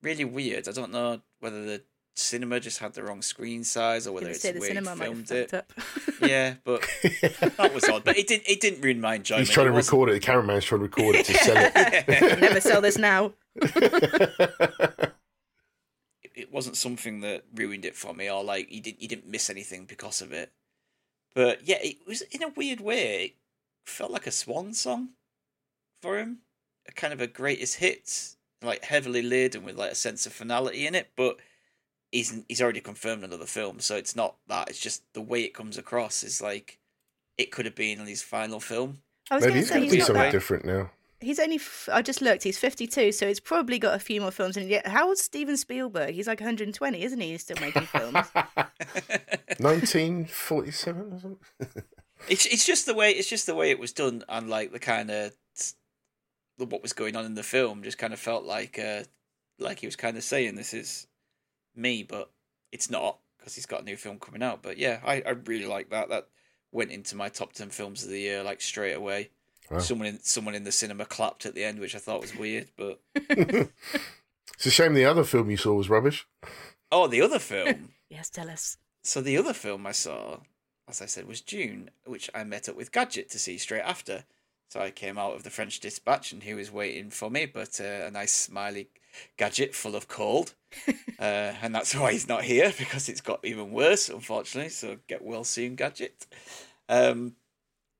really weird. I don't know whether the cinema just had the wrong screen size or whether Gonna it's the the way he might have filmed it. up. Yeah, but that was odd. But it didn't it didn't ruin my enjoyment. He's trying to wasn't- record it. The cameraman's trying to record it to sell it. Never sell this now. it wasn't something that ruined it for me or like you didn't you didn't miss anything because of it. But yeah, it was in a weird way. It felt like a swan song for him, a kind of a greatest hits, like heavily laden with like a sense of finality in it. But he's he's already confirmed another film, so it's not that. It's just the way it comes across is like it could have been in his final film. I was Maybe going to he's say going to he's be not something that. different now. He's only. F- I just looked. He's fifty-two, so he's probably got a few more films. And yet, how old's Steven Spielberg? He's like one hundred and twenty, isn't he? He's still making films. 1947 or something. It's it's just the way it's just the way it was done, and like the kind of what was going on in the film just kind of felt like uh like he was kind of saying this is me, but it's not because he's got a new film coming out. But yeah, I I really like that. That went into my top ten films of the year like straight away. Wow. Someone in someone in the cinema clapped at the end, which I thought was weird. But It's a shame the other film you saw was rubbish. oh, the other film. yes, tell us. So the other film I saw, as I said, was Dune, which I met up with Gadget to see straight after. So I came out of the French Dispatch, and he was waiting for me, but uh, a nice smiley Gadget full of cold, uh, and that's why he's not here because it's got even worse, unfortunately. So get well soon, Gadget. Um,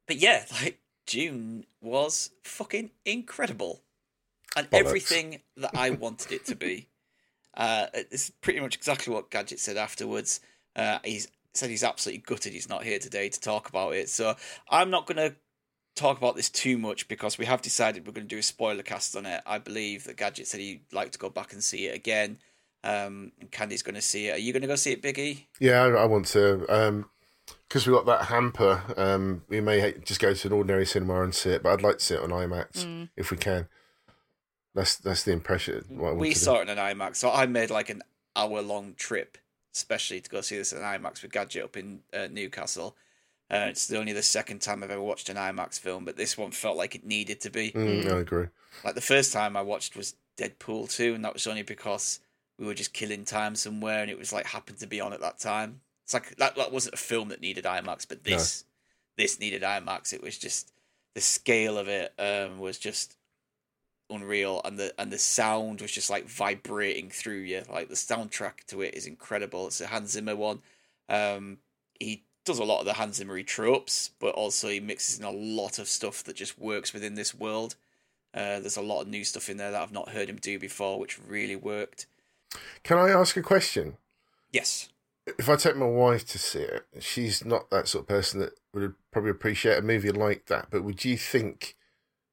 but yeah, like Dune was fucking incredible, and Bollocks. everything that I wanted it to be. Uh, it's pretty much exactly what Gadget said afterwards. Uh, he's said he's absolutely gutted he's not here today to talk about it. So I'm not going to talk about this too much because we have decided we're going to do a spoiler cast on it. I believe that Gadget said he'd like to go back and see it again. Um, and Candy's going to see it. Are you going to go see it, Biggie? Yeah, I, I want to. Um, because we got that hamper, um, we may just go to an ordinary cinema and see it. But I'd like to see it on IMAX Mm. if we can. That's that's the impression. What we to do. saw it in an IMAX, so I made like an hour long trip, especially to go see this in IMAX with Gadget up in uh, Newcastle. Uh, it's the only the second time I've ever watched an IMAX film, but this one felt like it needed to be. Mm, I agree. Like the first time I watched was Deadpool 2, and that was only because we were just killing time somewhere and it was like happened to be on at that time. It's like that, that wasn't a film that needed IMAX, but this this needed IMAX. It was just the scale of it um, was just unreal and the and the sound was just like vibrating through you. Like the soundtrack to it is incredible. It's a Hans Zimmer one. Um, he does a lot of the Hans Zimmer tropes, but also he mixes in a lot of stuff that just works within this world. Uh, there's a lot of new stuff in there that I've not heard him do before, which really worked. Can I ask a question? Yes. If I take my wife to see it, she's not that sort of person that would probably appreciate a movie like that. But would you think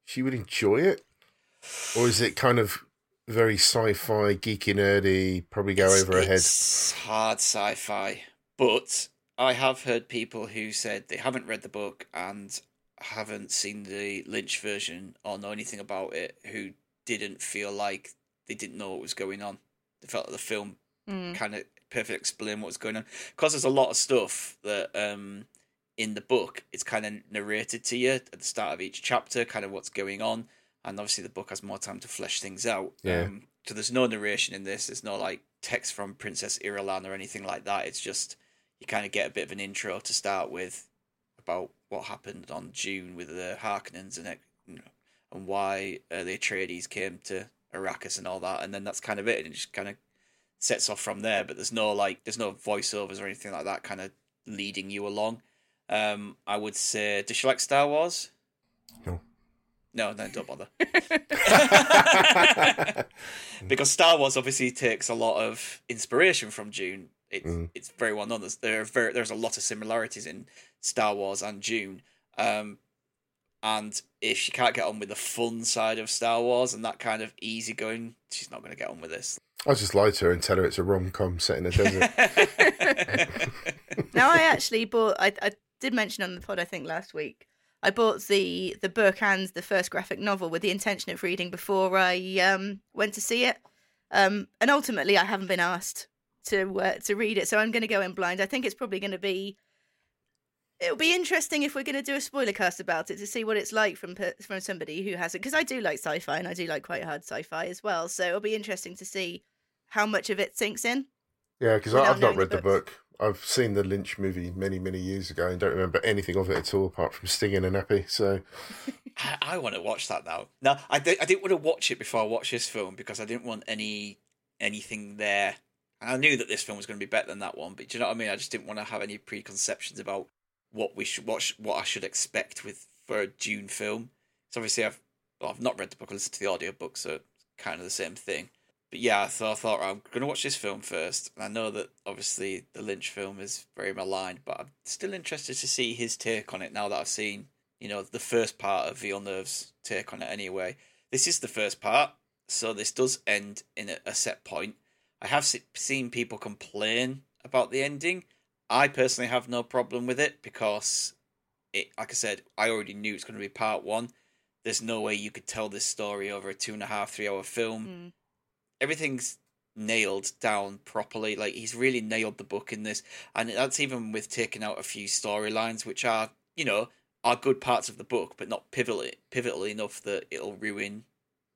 she would enjoy it, or is it kind of very sci-fi, geeky, nerdy? Probably go It's- over her head. It's hard sci-fi, but I have heard people who said they haven't read the book and haven't seen the Lynch version or know anything about it, who didn't feel like they didn't know what was going on. They felt that the film Mm. kind of perfectly explained what was going on. Because there's a lot of stuff that um in the book it's kind of narrated to you at the start of each chapter kind of what's going on. And obviously the book has more time to flesh things out. Yeah. um, so there's no narration in this. There's no like text from princess Irulan or anything like that. It's just you kind of get a bit of an intro to start with about what happened on Dune with the Harkonnens and it, you know, and why uh, the Atreides came to Arrakis and all that and then that's kind of it and it just kind of sets off from there but there's no like there's no voiceovers or anything like that kind of leading you along. Um i would say does she like star wars? No. no then don't bother. Because star wars obviously takes a lot of inspiration from Dune. It's Mm. it's very well known. There's there are very there's a lot of similarities in star wars and Dune. Um and if she can't get on with the fun side of Star Wars and that kind of easygoing, she's not going to get on with this. I'll just lie to her and tell her it's a rom com set in a desert. now I actually bought. I, I did mention on the pod I think last week. I bought the the book and the first graphic novel with the intention of reading before I um went to see it. Um, and ultimately I haven't been asked to uh, to read it, so I'm going to go in blind. I think it's probably going to be. It'll be interesting if we're going to do a spoiler cast about it to see what it's like from from somebody who hasn't because I do like sci-fi and I do like quite hard sci-fi as well. So it'll be interesting to see how much of it sinks in. yeah, because I've not read the the book. I've seen the Lynch movie many, many years ago and don't remember anything of it at all apart from stinging and a nappy. So, I, I want to watch that now. No, I, di- I didn't want to watch it before I watched this film because I didn't want any anything there. I knew that this film was going to be better than that one, but do you know what I mean? I just didn't want to have any preconceptions about what we should watch, what I should expect with for a Dune film. So obviously, I've well, I've not read the book, I listened to the audiobook, so it's kind of the same thing. But yeah, thought, I thought right, I'm going to watch this film first. And I know that obviously the Lynch film is very maligned, but I'm still interested to see his take on it now that I've seen, you know, the first part of Villeneuve's take on it anyway. This is the first part, so this does end in a, a set point. I have se- seen people complain about the ending. I personally have no problem with it because, it, like I said, I already knew it's going to be part one. There's no way you could tell this story over a two and a half, three hour film Mm. everything's nailed down properly. Like he's really nailed the book in this, and that's even with taking out a few storylines which are, you know, are good parts of the book, but not pivotal pivotal enough that it'll ruin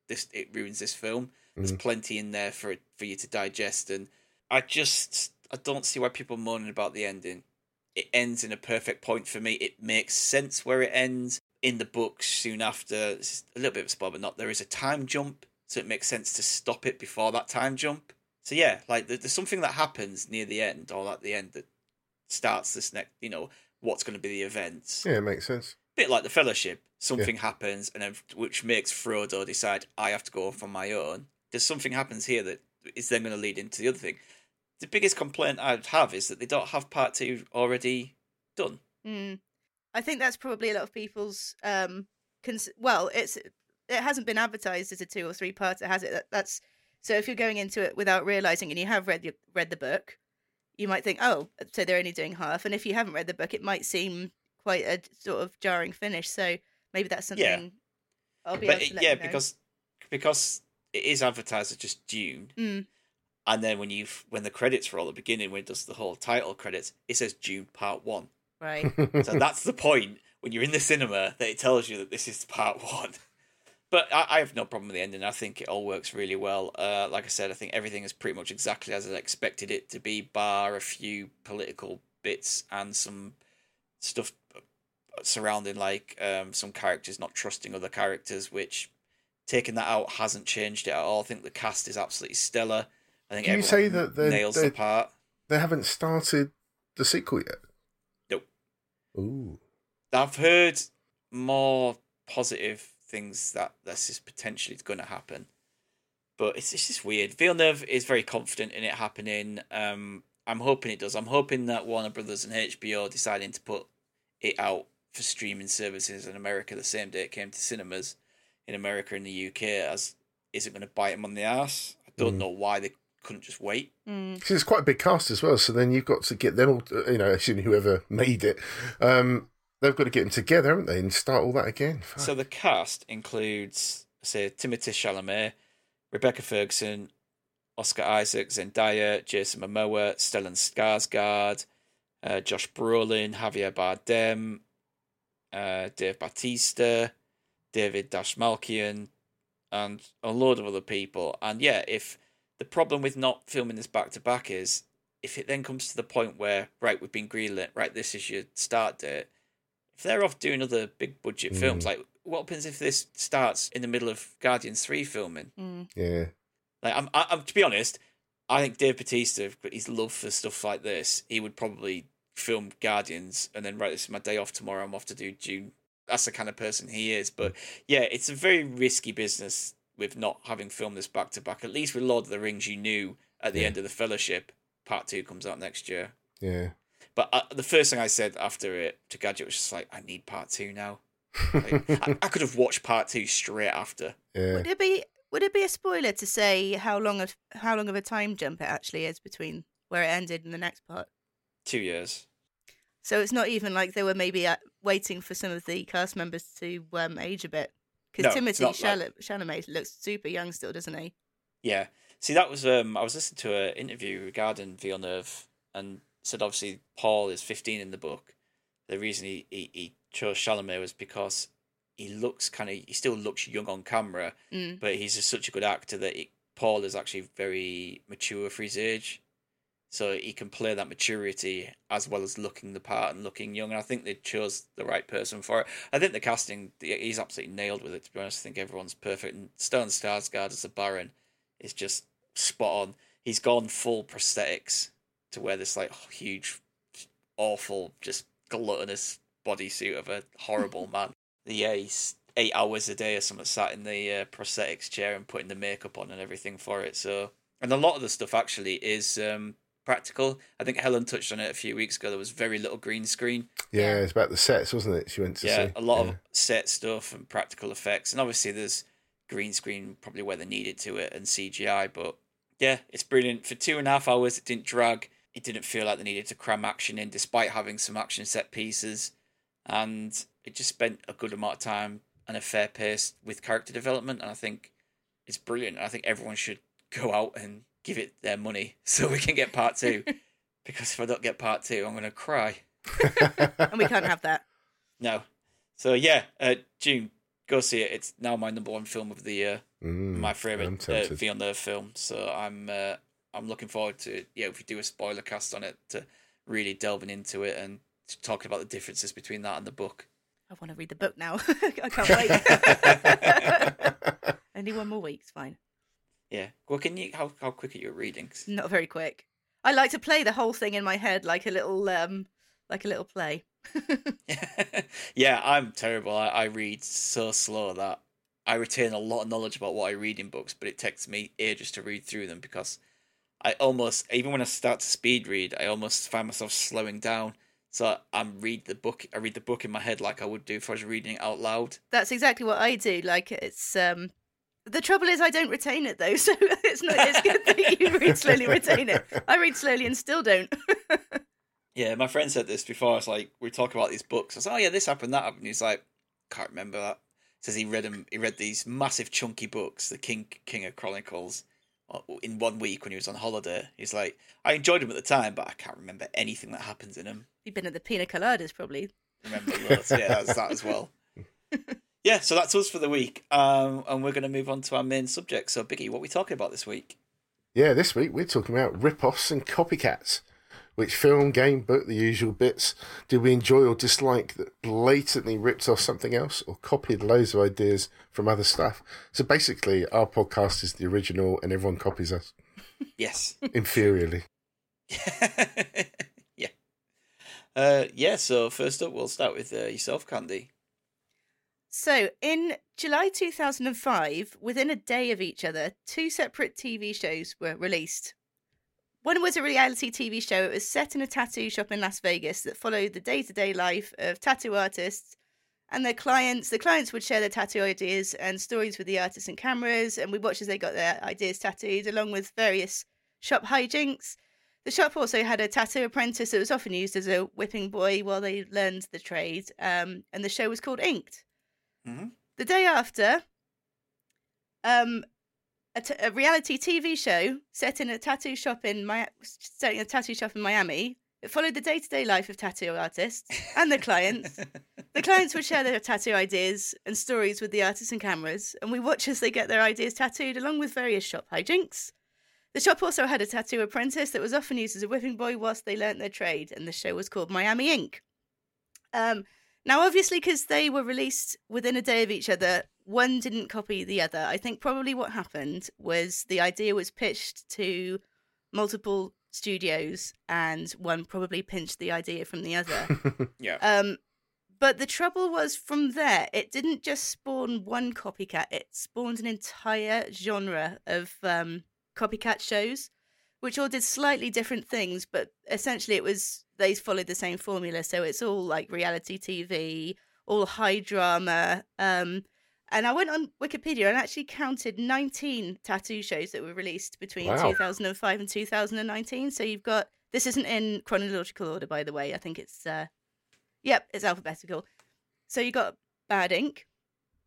this. It ruins this film. There's plenty in there for it for you to digest, and I just I don't see why people are moaning about the ending. It ends in a perfect point for me. It makes sense where it ends. In the books, soon after, it's a little bit of a spoiler, but not. There is a time jump, so it makes sense to stop it before that time jump. So yeah, like there's something that happens near the end or at the end that starts this next. You know what's going to be the events. yeah, it makes sense. bit like the Fellowship. Something happens, and then which makes Frodo decide I have to go off on my own. There's something happens here that is then going to lead into the other thing. The biggest complaint I'd have is that they don't have part two already done. Mm. I think that's probably a lot of people's um cons- well, it's it hasn't been advertised as a two or three parter, has it? That, that's so if you're going into it without realizing and you have read the, read the book, you might think, "Oh, so they're only doing half." And if you haven't read the book, it might seem quite a sort of jarring finish. So maybe that's something Yeah. I'll be but able to let yeah, you know. because because it is advertised as just Dune, Mm, and then when you when the credits roll at the beginning, when it does the whole title credits, it says Dune Part One. right. So that's the point when you're in the cinema that it tells you that this is part one. But I, I have no problem with the ending. I think it all works really well. Uh, like I said, I think everything is pretty much exactly as I expected it to be, bar a few political bits and some stuff surrounding like um, some characters not trusting other characters, which taking that out hasn't changed it at all. I think the cast is absolutely stellar. I think Can you say that they're- nails they're- part. they haven't started the sequel yet. Nope. Ooh. I've heard more positive things that this is potentially going to happen, but it's it's just weird. Villeneuve is very confident in it happening. Um, I'm hoping it does. I'm hoping that Warner Brothers and HBO deciding to put it out for streaming services in America the same day it came to cinemas in America and the UK as isn't going to bite them on the ass. I don't Mm. know why they couldn't just wait. Mm. Because it's quite a big cast as well. So then you've got to get them all, you know, assuming whoever made it, um, they've got to get them together, haven't they, and start all that again. Fuck. So the cast includes, say, Timothée Chalamet, Rebecca Ferguson, Oscar Isaac, Zendaya, Jason Momoa, Stellan Skarsgård, uh, Josh Brolin, Javier Bardem, uh, Dave Bautista, David Dastmalchian, and a load of other people. And yeah, if the problem with not filming this back to back is if it then comes to the point where right, we've been greenlit, right, this is your start date. If they're off doing other big budget films, Mm. like what happens if this starts in the middle of Guardians three filming? Mm. yeah. Like, I'm, I- I'm to be honest, I think Dave Bautista, but his love for stuff like this, he would probably film Guardians and then right, this is my day off tomorrow. I'm off to do Dune. That's the kind of person he is. But yeah, it's a very risky business with not having filmed this back to back. At least with Lord of the Rings, you knew at the Yeah. end of the Fellowship, Part Two comes out next year. Yeah. But uh, the first thing I said after it to Gadget was just like, I need Part Two now. Like, I, I could have watched Part Two straight after. yeah. Would it be would it be a spoiler to say how long of how long of a time jump it actually is between where it ended and the next part? Two years. So it's not even like they were maybe uh, waiting for some of the cast members to um, age a bit. Because No, Timothée not like- Chalamet, Chalamet looks super young still, doesn't he? Yeah. See, that was um. I was listening to an interview regarding Villeneuve, and said obviously Paul is fifteen in the book. The reason he he, he chose Chalamet was because he looks kind of he still looks young on camera, Mm. but he's just such a good actor that Paul is actually very mature for his age, so he can play that maturity as well as looking the part and looking young. And I think they chose the right person for it. I think the casting he's absolutely nailed with it. To be honest, I think everyone's perfect. And Stellan Skarsgård as a Baron is just spot on. He's gone full prosthetics to wear this like huge, awful, just gluttonous bodysuit of a horrible man. Yeah, he's eight hours a day or something sat in the uh, prosthetics chair and putting the makeup on and everything for it. So, and a lot of the stuff actually is um, practical. I think Helen touched on it a few weeks ago. There was very little green screen. Yeah, it's about the sets, wasn't it? She went to yeah, see. a lot yeah. of set stuff and practical effects, and obviously there's green screen probably where they needed to it and CGI. But yeah, it's brilliant for two and a half hours. It didn't drag. It didn't feel like they needed to cram action in, despite having some action set pieces, and it just spent a good amount of time and a fair pace with character development. And I think it's brilliant. I think everyone should go out and give it their money so we can get part two. because if I don't get part two, I'm gonna cry. And we can't have that. No. So yeah, uh, Dune, go see it. It's now my number one film of the year, Mm, my I'm favorite uh, tempted. Villeneuve film. So I'm uh, I'm looking forward to yeah if we do a spoiler cast on it to really delving into it and talking about the differences between that and the book. I want to read the book now. I can't wait. Only one more week's fine. Yeah. Well, can you how how quick are your readings? Not very quick. I like to play the whole thing in my head like a little um like a little play. yeah, I'm terrible. I, I read so slow that I retain a lot of knowledge about what I read in books, but it takes me ages to read through them because I almost, even when I start to speed read, I almost find myself slowing down So I'm read the book. I read the book in my head like I would do if I was reading it out loud. That's exactly what I do. Like it's um the trouble is I don't retain it though, so it's not it's good that you read slowly retain it. I read slowly and still don't. Yeah, my friend said this before. It's like we talk about these books. I said, "Oh yeah, this happened, that happened." He's like, "Can't remember that." Says he read them. He read these massive chunky books, the King King of Chronicles, uh, in one week when he was on holiday. He's like, "I enjoyed them at the time, but I can't remember anything that happens in them." You've been at the Pina Coladas probably. Remember loads. yeah, that's that as well. Yeah, so that's us for the week, um, and we're going to move on to our main subject. So, Biggie, what are we talking about this week? Yeah, this week we're talking about rip-offs and copycats. Which film, game, book, the usual bits, did we enjoy or dislike that blatantly ripped off something else or copied loads of ideas from other stuff? So basically, our podcast is the original and everyone copies us Yes. inferiorly. yeah. Uh, yeah, so first up, we'll start with uh, yourself, Candy. So, in July 2005, within a day of each other, two separate TV shows were released. One was a reality TV show. It was set in a tattoo shop in Las Vegas that followed the day to day life of tattoo artists and their clients. The clients would share their tattoo ideas and stories with the artists and cameras, and we watched as they got their ideas tattooed, along with various shop hijinks. The shop also had a tattoo apprentice that was often used as a whipping boy while they learned the trade, um, and the show was called Inked. Mhm. The day after, um, a, t- a reality TV show set in a tattoo shop in my set in a tattoo shop in Miami. It followed the day to day life of tattoo artists and the clients. the clients would share their tattoo ideas and stories with the artists and cameras, and we watch as they get their ideas tattooed along with various shop hijinks. The shop also had a tattoo apprentice that was often used as a whipping boy whilst they learnt their trade, and the show was called Miami Ink. Um, now, obviously, because they were released within a day of each other, one didn't copy the other. I think probably what happened was the idea was pitched to multiple studios, and one probably pinched the idea from the other. Yeah. Um, but the trouble was from there, it didn't just spawn one copycat; it spawned an entire genre of um, copycat shows, which all did slightly different things. But essentially, it was they followed the same formula. So it's all like reality TV, all high drama. Um, and I went on Wikipedia and actually counted 19 tattoo shows that were released between Wow. 2005 and 2019. So you've got this isn't in chronological order, by the way. I think it's uh, Yep, it's alphabetical. So you've got Bad Ink,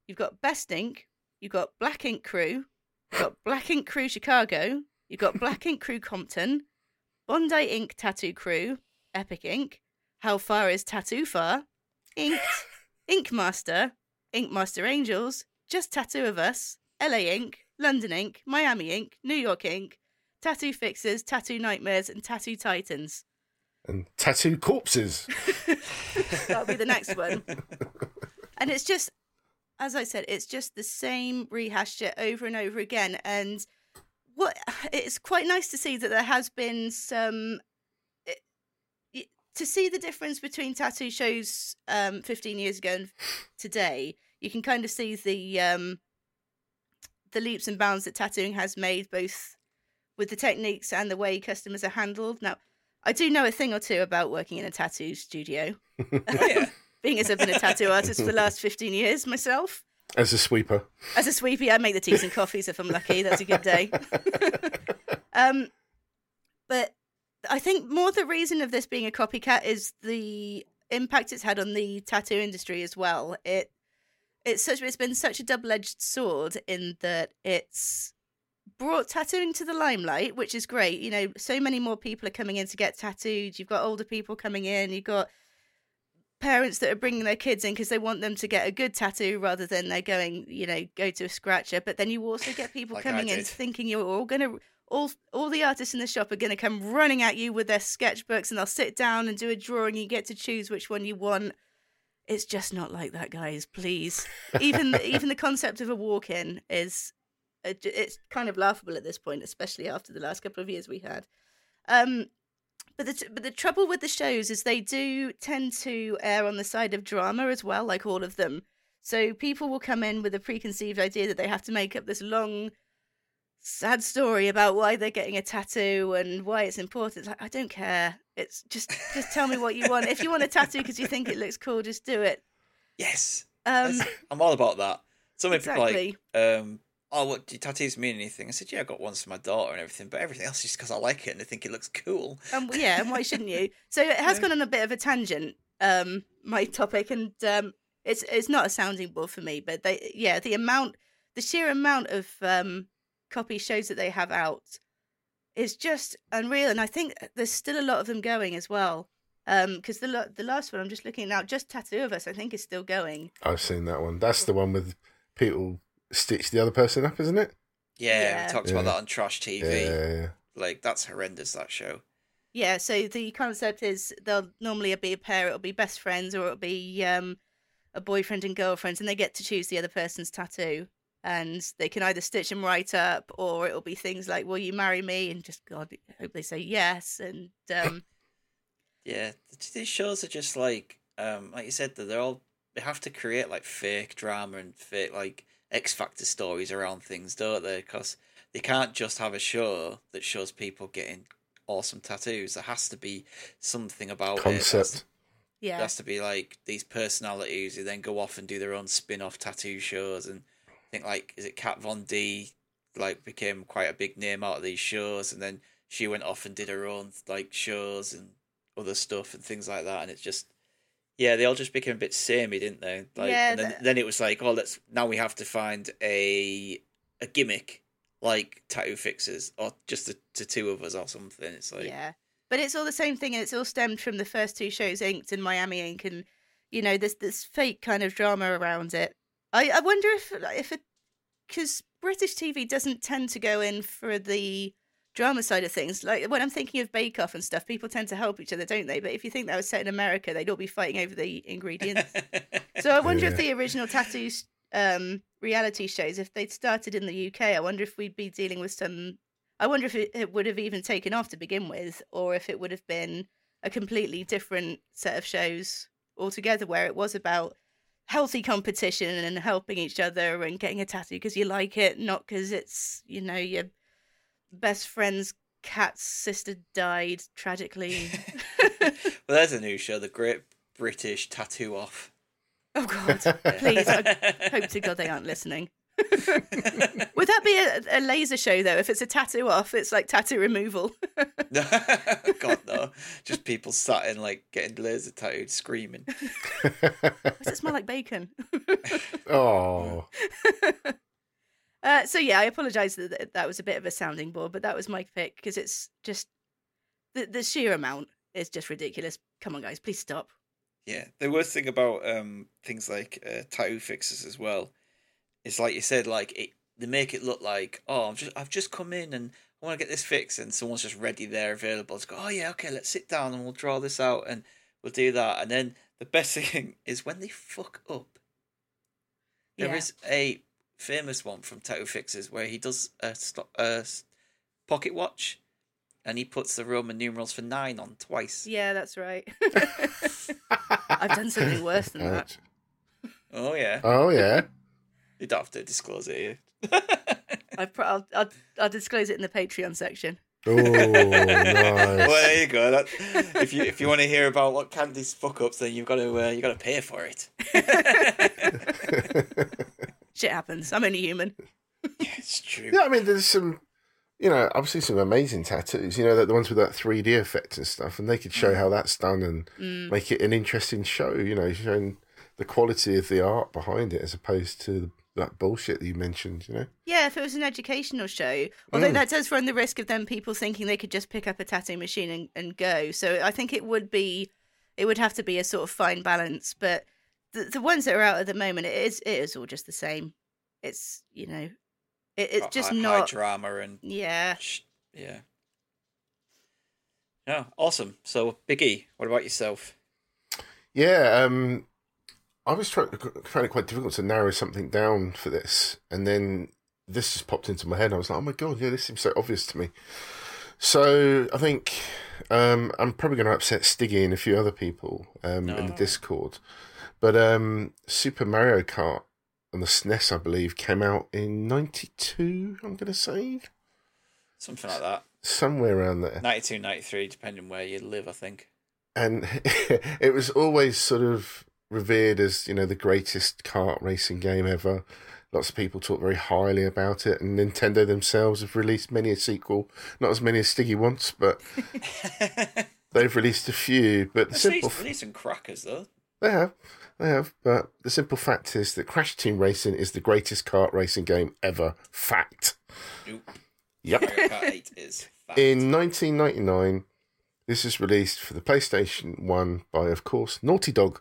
you've got Best Ink, you've got Black Ink Crew, you've got Black Ink Crew Chicago, you've got Black Ink Crew Compton, Bondi Ink Tattoo Crew, Epic Ink, How Far is Tattoo Far, Inked, Ink Master, Ink Master Angels, Just Tattoo of Us, LA Ink, London Ink, Miami Ink, New York Ink, Tattoo Fixers, Tattoo Nightmares, and Tattoo Titans. and tattoo corpses. That'll be the next one. And it's just, as I said, it's just the same rehashed shit over and over again. And what it's quite nice to see that there has been some to see the difference between tattoo shows um 15 years ago and today. You can kind of see the um the leaps and bounds that tattooing has made, both with the techniques and the way customers are handled. Now, I do know a thing or two about working in a tattoo studio Oh, being as I've been a tattoo artist for the last 15 years myself. As a sweeper. As a sweepy, I make the teas and coffees if I'm lucky. That's a good day. um, but I think more the reason of this being a copycat is the impact it's had on the tattoo industry as well. It it's such it's been such a double edged sword in that it's brought tattooing to the limelight, which is great. You know, so many more people are coming in to get tattooed. You've got older people coming in. You've got parents that are bringing their kids in because they want them to get a good tattoo rather than they're going, you know, go to a scratcher. But then you also get people Like coming in thinking you're all going to. All, all the artists in the shop are going to come running at you with their sketchbooks and they'll sit down and do a drawing. You get to choose which one you want. It's just not like that, guys. Please. Even even the concept of a walk-in is it's kind of laughable at this point, especially after the last couple of years we had. Um, but the but the trouble with the shows is they do tend to err on the side of drama as well, like all of them. So people will come in with a preconceived idea that they have to make up this long, sad story about why they're getting a tattoo and why it's important. It's like I don't care. It's just just tell me what you want. If you want a tattoo because you think it looks cool, just do it. Yes, Um, I'm all about that. Some people exactly. like, um, oh, what do tattoos mean anything? I said, yeah, I got ones for my daughter and everything, but everything else is just because I like it and I think it looks cool. Um, yeah, and why shouldn't you? So it has Yeah. gone on a bit of a tangent, um, my topic, and um, it's it's not a sounding board for me, but they, yeah, the amount, the sheer amount of um, copy shows that they have out is just unreal, and I think there's still a lot of them going as well. Because the the last one I'm just looking at now, just Tattoo of Us, I think is still going. I've seen that one. That's the one with people stitch the other person up, isn't it? Yeah, Yeah. we talked about that on Trash TV. Yeah, yeah, yeah. Like, that's horrendous, that show. Yeah, so the concept is they'll normally be a pair, it'll be best friends or it'll be um, a boyfriend and girlfriend, and they get to choose the other person's tattoo. And they can either stitch them right up or it'll be things like, Will you marry me? And just, God, I hope they say yes. And um, Yeah, these shows are just like, um, like you said, that they're all they have to create like fake drama and fake like X Factor stories around things, don't they? Because they can't just have a show that shows people getting awesome tattoos. There has to be something about it. There has to- Concept. yeah. There has to be like these personalities who then go off and do their own spin-off tattoo shows, and I think like is it Kat Von D like became quite a big name out of these shows, and then she went off and did her own like shows and other stuff and things like that, and it's just yeah, they all just became a bit samey, didn't they? Like, Yeah, and then, the- then it was like, oh, let's now we have to find a a gimmick like tattoo fixes or just the, the two of us or something. It's like yeah. But it's all the same thing, and it's all stemmed from the first two shows, Inked and Miami Ink, and you know this this fake kind of drama around it. I I wonder if if it because British TV doesn't tend to go in for the drama side of things. Like when I'm thinking of Bake Off and stuff, people tend to help each other, don't they? But if you think that was set in America, they'd all be fighting over the ingredients. so I wonder if the original tattoos um, reality shows, if they'd started in the UK, I wonder if we'd be dealing with some. I wonder if it, it would have even taken off to begin with, or if it would have been a completely different set of shows altogether, where it was about healthy competition and helping each other and getting a tattoo because you like it, not because it's you know your best friend's cat's sister died tragically. well, there's a new show, The Great British Tattoo Off. oh God, please! I hope to God they aren't listening. Would that be a, a laser show though? If it's a tattoo off, it's like tattoo removal. God no, just people sat in like getting laser tattooed, screaming. Does it smell like bacon? oh, Uh, so yeah, I apologise that that- that was a bit of a sounding board, but that was my pick because it's just the the sheer amount is just ridiculous. Come on, guys, please stop. Yeah, the worst thing about um things like uh, tattoo fixes as well is like you said, like it they make it look like oh I'm just I've just come in and I want to get this fixed and someone's just ready there available to go oh yeah okay let's sit down and we'll draw this out and we'll do that and then the best thing is when they fuck up. There Yeah. is a famous one from Tattoo Fixes where he does a, sto- a s- pocket watch and he puts the Roman numerals for nine on twice. Yeah, that's right. I've done something worse than that. Oh yeah. oh yeah. You don't have to disclose it here. I pro- I'll, I'll I'll disclose it in the Patreon section. Oh, nice. well, there you go. That, if you if you want to hear about what Candy's fuck ups, then you've got to uh, you got to pay for it. Shit happens. I'm only human. it's true. yeah, I mean, there's some, you know, obviously some amazing tattoos. You know, that the ones with that 3D effect and stuff, and they could show how that's done and Mm. make it an interesting show. You know, showing the quality of the art behind it as opposed to that bullshit that you mentioned. You know. Yeah, if it was an educational show, although Mm. that does run the risk of then people thinking they could just pick up a tattoo machine and, and go. So I think it would be, it would have to be a sort of fine balance. But the the ones that are out at the moment, it is it is all just the same. It's you know, it, it's just high, high not. drama and Yeah. yeah. Yeah, awesome. So, Biggie, what about yourself? Yeah, um, I was trying to find it quite difficult to narrow something down for this, and then this just popped into my head. I was like, "Oh my god, yeah, this seems so obvious to me." So I think um, I'm probably going to upset Stiggy and a few other people um, in the Discord, but um, Super Mario Kart on the SNES, I believe, came out in '92. I'm going to say. Something like that. somewhere around there. 92, 93, depending where you live, I think. and it was always sort of revered as you know the greatest kart racing game ever. Lots of people talk very highly about it, and Nintendo themselves have released many a sequel. Not as many as Stiggy wants, but they've released a few. But the It's simple released, released some crackers, though. they have, they have. But the simple fact is that Crash Team Racing is the greatest kart racing game ever. Fact. Nope. Yep. Kart 8 is fact. In 1999, this was released for the PlayStation 1 by, of course, Naughty Dog.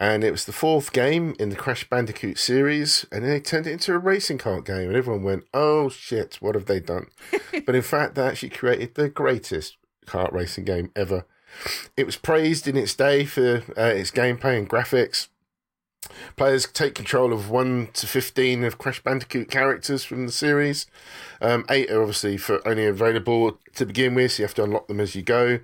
And it was the fourth game in the Crash Bandicoot series, and they turned it into a racing kart game. And everyone went, oh shit, what have they done? but in fact, they actually created the greatest kart racing game ever. It was praised in its day for uh, its gameplay and graphics. Players take control of 1 to 15 of Crash Bandicoot characters from the series. Um, 8 are obviously for only available to begin with, so you have to unlock them as you go.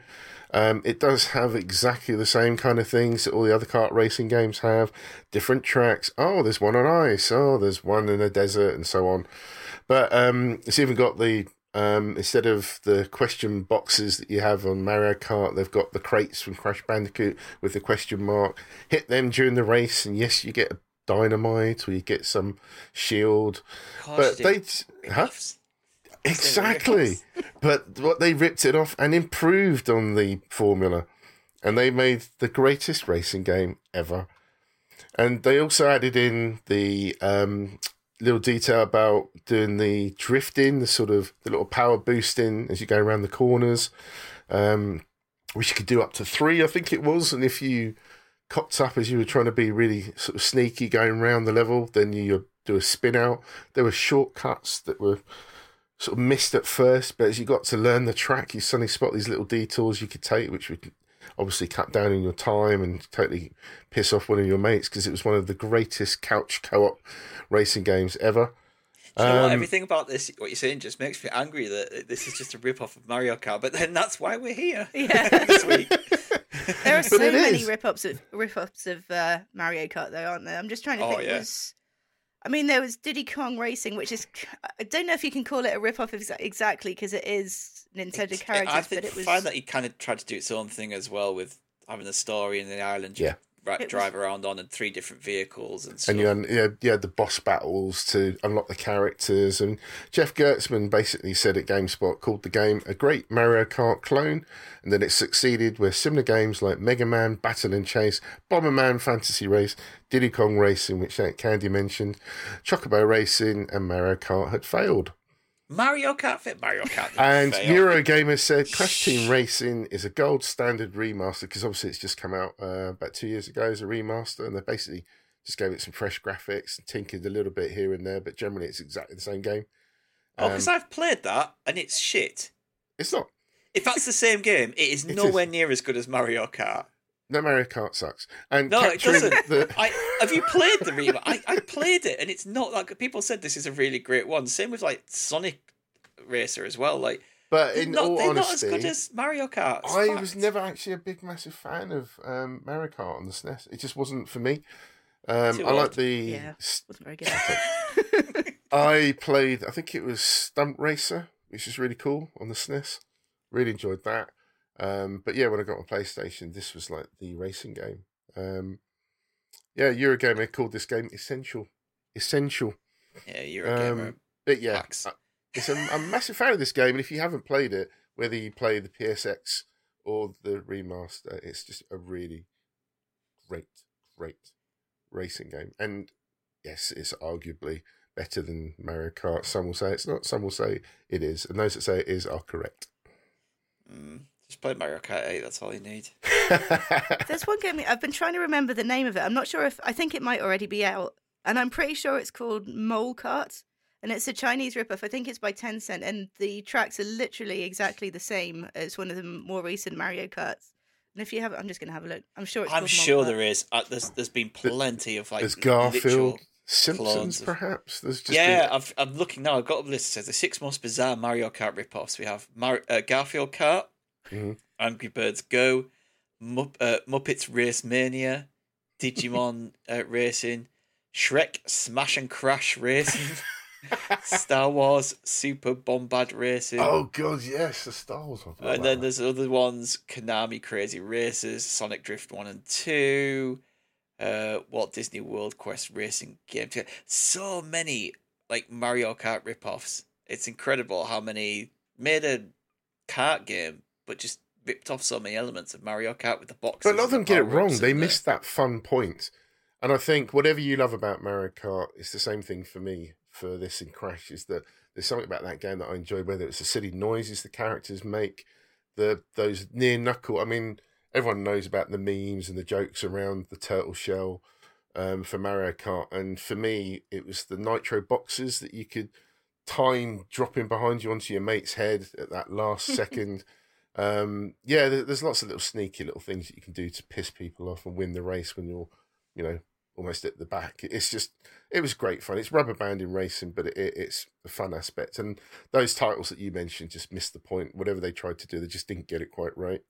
Um, it does have exactly the same kind of things that all the other kart racing games have. Different tracks. Oh, there's one on ice. Oh, there's one in a desert, and so on. But um, it's even got the um, instead of the question boxes that you have on Mario Kart, they've got the crates from Crash Bandicoot with the question mark. Hit them during the race, and yes, you get a dynamite or you get some shield. But they they, huh? Exactly. but what they ripped it off and improved on the formula. And they made the greatest racing game ever. And they also added in the um, little detail about doing the drifting, the sort of the little power boosting as you go around the corners, um, which you could do up to three, I think it was. And if you cocked up as you were trying to be really sort of sneaky going around the level, then you do a spin out. There were shortcuts that were sort of missed at first, but as you got to learn the track, you suddenly spot these little detours you could take, which would obviously cut down on your time and totally piss off one of your mates because it was one of the greatest couch co-op racing games ever. Do you know what? Um, Everything about this, what you're saying, just makes me angry that this is just a rip off of Mario Kart. But then that's why we're here Yeah. this week. There are so many is. rip-ups of rip-ups of uh, Mario Kart, though, aren't there? I'm just trying to Oh, think. yeah. Was, I mean, there was Diddy Kong Racing, which is I don't know if you can call it a rip-off exa- exactly because it is Nintendo characters, I think, but it was find that he kind of tried to do its own thing as well with having a story in the island. Yeah. Ra- It was- drive around on and three different vehicles and stuff. And you had, you, had, you had the boss battles to unlock the characters. And Jeff Gerstmann basically said at GameSpot, called the game a great Mario Kart clone. And then it succeeded where similar games like Mega Man, Battle and Chase, Bomberman Fantasy Race, Diddy Kong Racing, which Candy mentioned, Chocobo Racing, and Mario Kart had failed. Mario Kart fit Mario Kart. And. Eurogamer said Crash Team Racing is a gold standard remaster because obviously it's just come out uh, about two years ago as a remaster, and they basically just gave it some fresh graphics and tinkered a little bit here and there, but generally it's exactly the same game. Oh, because Um, I've played that and it's shit. It's not. If that's the same game, it is It nowhere is. near as good as Mario Kart. No Mario Kart sucks. And No, it doesn't. the I have you played the remake? I, I played it and it's not like people said this is a really great one. Same with like Sonic Racer as well. Like but they're, in not, all they're not as good as Mario Kart. It's I fact. was never actually a big massive fan of um, Mario Kart on the SNES. It just wasn't for me. Um, I like the Yeah. wasn't very good. I played, I think it was Stunt Racer, which is really cool on the SNES. Really enjoyed that. Um, but yeah, when I got my PlayStation, this was like the racing game. Um, yeah, Eurogamer called this game Essential. Essential. Yeah, you're a gamer. Um, but yeah. I- it's a, I'm a massive fan of this game. And if you haven't played it, whether you play the PSX or the remaster, it's just a really great, great racing game. And yes, it's arguably better than Mario Kart. Some will say it's not. Some will say it is. And those that say it is are correct. Mm, just play Mario Kart 8, that's all you need. There's one game I've been trying to remember the name of it. I'm not sure if I think it might already be out, and I'm pretty sure it's called Mole Kart, and it's a Chinese ripoff. I think it's by Tencent, and the tracks are literally exactly the same as one of the more recent Mario Karts. And if you have, I'm just going to have a look. I'm sure it's. I'm sure Mole Kart. there is. Uh, there's there's been plenty of like There's Garfield, Simpsons, of- perhaps. There's just yeah, been- I've, I'm looking now. I've got a list. It says the six most bizarre Mario Kart ripoffs. We have Mar- uh, Garfield Kart, Mhm. Angry Birds Go, Mupp- uh, Muppets Race Mania, Digimon uh, Racing, Shrek Smash and Crash Racing, Star Wars Super Bombad Racing. Oh god, yes, the Star Wars one. and then there's other ones: Konami Crazy Racers, Sonic Drift One and Two, uh, Walt Disney World Quest Racing Game. So many like Mario Kart ripoffs. It's incredible how many made a kart game, but just ripped off so many elements of Mario Kart with the boxes. But a lot of them get it wrong. They the- missed that fun point. And I think whatever you love about Mario Kart, it's the same thing for me for this in Crash. Is that there's something about that game that I enjoy, whether it's the silly noises the characters make, the those near knuckle. I mean, everyone knows about the memes and the jokes around the turtle shell um, for Mario Kart, and for me, it was the nitro boxes that you could time dropping behind you onto your mate's head at that last second. Um, yeah, there's lots of little sneaky little things that you can do to piss people off and win the race when you're, you know, almost at the back. It's just, it was great fun. It's rubber banding racing, but it, it's a fun aspect. And those titles that you mentioned just missed the point. Whatever they tried to do, they just didn't get it quite right.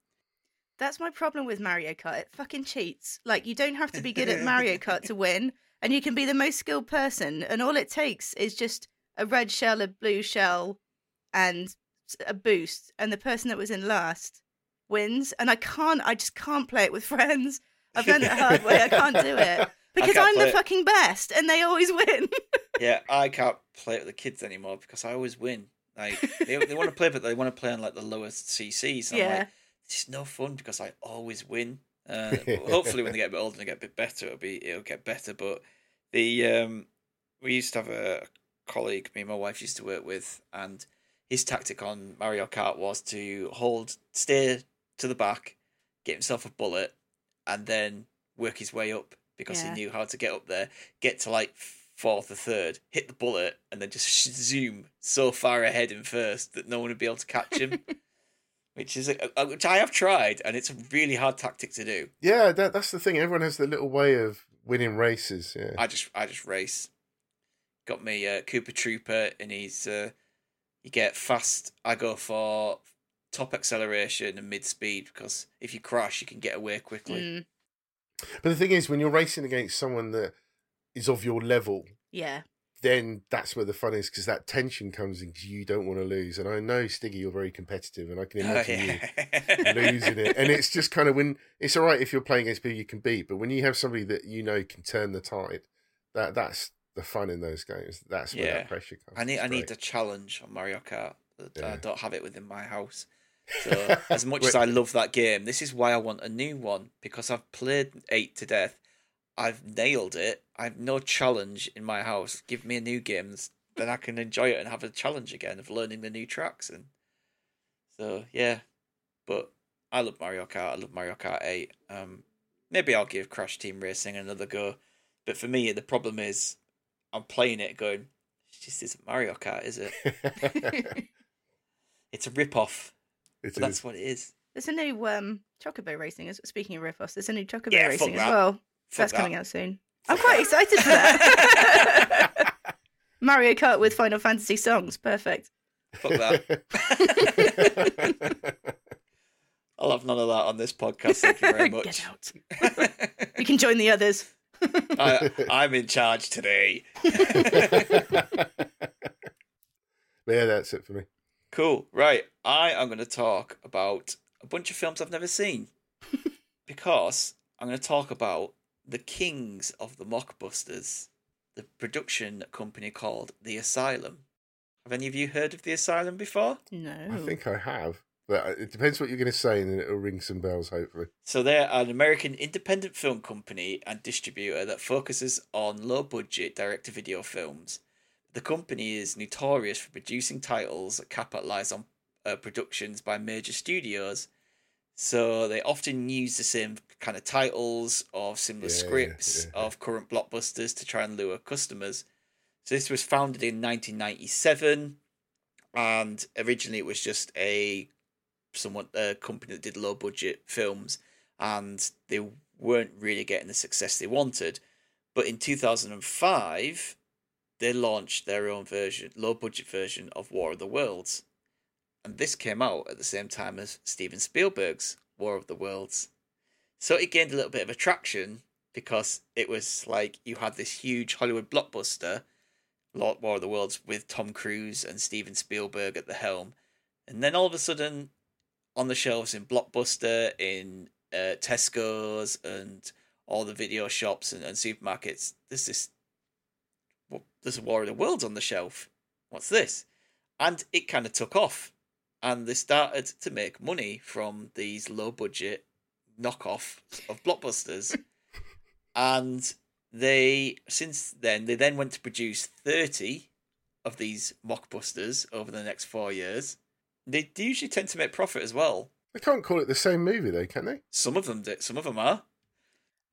That's my problem with Mario Kart. It fucking cheats. Like you don't have to be good at Mario Kart to win, and you can be the most skilled person, and all it takes is just a red shell, a blue shell, and a boost, and the person that was in last wins. And I can't. I just can't play it with friends. I've done it the hard way. I can't do it because I'm the it. fucking best, and they always win. Yeah, I can't play it with the kids anymore because I always win. Like they, they want to play, but they want to play on like the lowest CCs. And yeah. like, it's no fun because I always win. Uh, hopefully, when they get a bit older and they get a bit better, it'll be it'll get better. But the um, we used to have a colleague, me and my wife used to work with, and his tactic on Mario Kart was to hold, steer to the back, get himself a bullet, and then work his way up because Yeah. he knew how to get up there, get to like fourth or third, hit the bullet, and then just zoom so far ahead in first that no one would be able to catch him. which is a, a- which I have tried, and it's a really hard tactic to do. Yeah, that, that's the thing. Everyone has their little way of winning races. Yeah. I just I just race. Got me uh, Cooper Trooper, and he's uh, you get fast. I go for top acceleration and mid speed because if you crash, you can get away quickly. Mm, But the thing is, when you're racing against someone that is of your level, yeah. then that's where the fun is because that tension comes in because you don't want to lose. And I know, Stiggy, you're very competitive, and I can Oh, imagine you losing it. And it's just kind of when it's all right if you're playing against people you can beat, but when you have somebody that you know can turn the tide, that that's the fun in those games. That's where Yeah. that pressure comes. I need I need a challenge on Mario Kart. That I don't have it within my house. So as much as I love that game, this is why I want a new one because I've played eight to death. I've nailed it. I've no challenge in my house. Give me a new game, then I can enjoy it and have a challenge again of learning the new tracks and so yeah. But I love Mario Kart. I love Mario Kart Eight. Um, maybe I'll give Crash Team Racing another go. But for me, the problem is I'm playing it going. "It just isn't Mario Kart, is it? It's a rip off. It that's what it is. There's a new um Chocobo racing. as- Speaking of ripoffs, there's a new Chocobo Yeah, racing as that. well. Fuck That's that. coming out soon. I'm quite excited for that. Mario Kart with Final Fantasy songs, perfect. Fuck that. I'll have none of that on this podcast. Thank you very much. Get out. You can join the others. I, I'm in charge today. yeah, that's it for me. Cool. Right. I am going to talk about a bunch of films I've never seen because I'm going to talk about the kings of the mockbusters, the production company called The Asylum. Have any of you heard of The Asylum before? No. I think I have, but it depends what you're going to say, and it'll ring some bells. Hopefully, So they're an American independent film company and distributor that focuses on low budget direct to video films. The company is notorious for producing titles that capitalize on uh, productions by major studios. So they often use the same kind of titles or similar Yeah, yeah, scripts yeah. of current blockbusters to try and lure customers. So this was founded in 1997 and originally it was just a someone a company that did low budget films and they weren't really getting the success they wanted. But in 2005 they launched their own version low budget version of war of the worlds. And this came out at the same time as steven spielberg's war of the worlds. So it gained a little bit of attraction because it was like you had this huge hollywood blockbuster Lot War of the Worlds with Tom Cruise and Steven Spielberg at the helm, and then all of a sudden, on the shelves in Blockbuster, in uh, Tesco's, and all the video shops and, and supermarkets, there's this. Well, there's a War of the Worlds on the shelf. What's this? And it kind of took off, and they started to make money from these low budget knockoff of blockbusters, and they since then they then went to produce thirty of these mockbusters over the next four years. They usually tend to make profit as well. They can't call it the same movie, though, can they? Some of them do. Some of them are.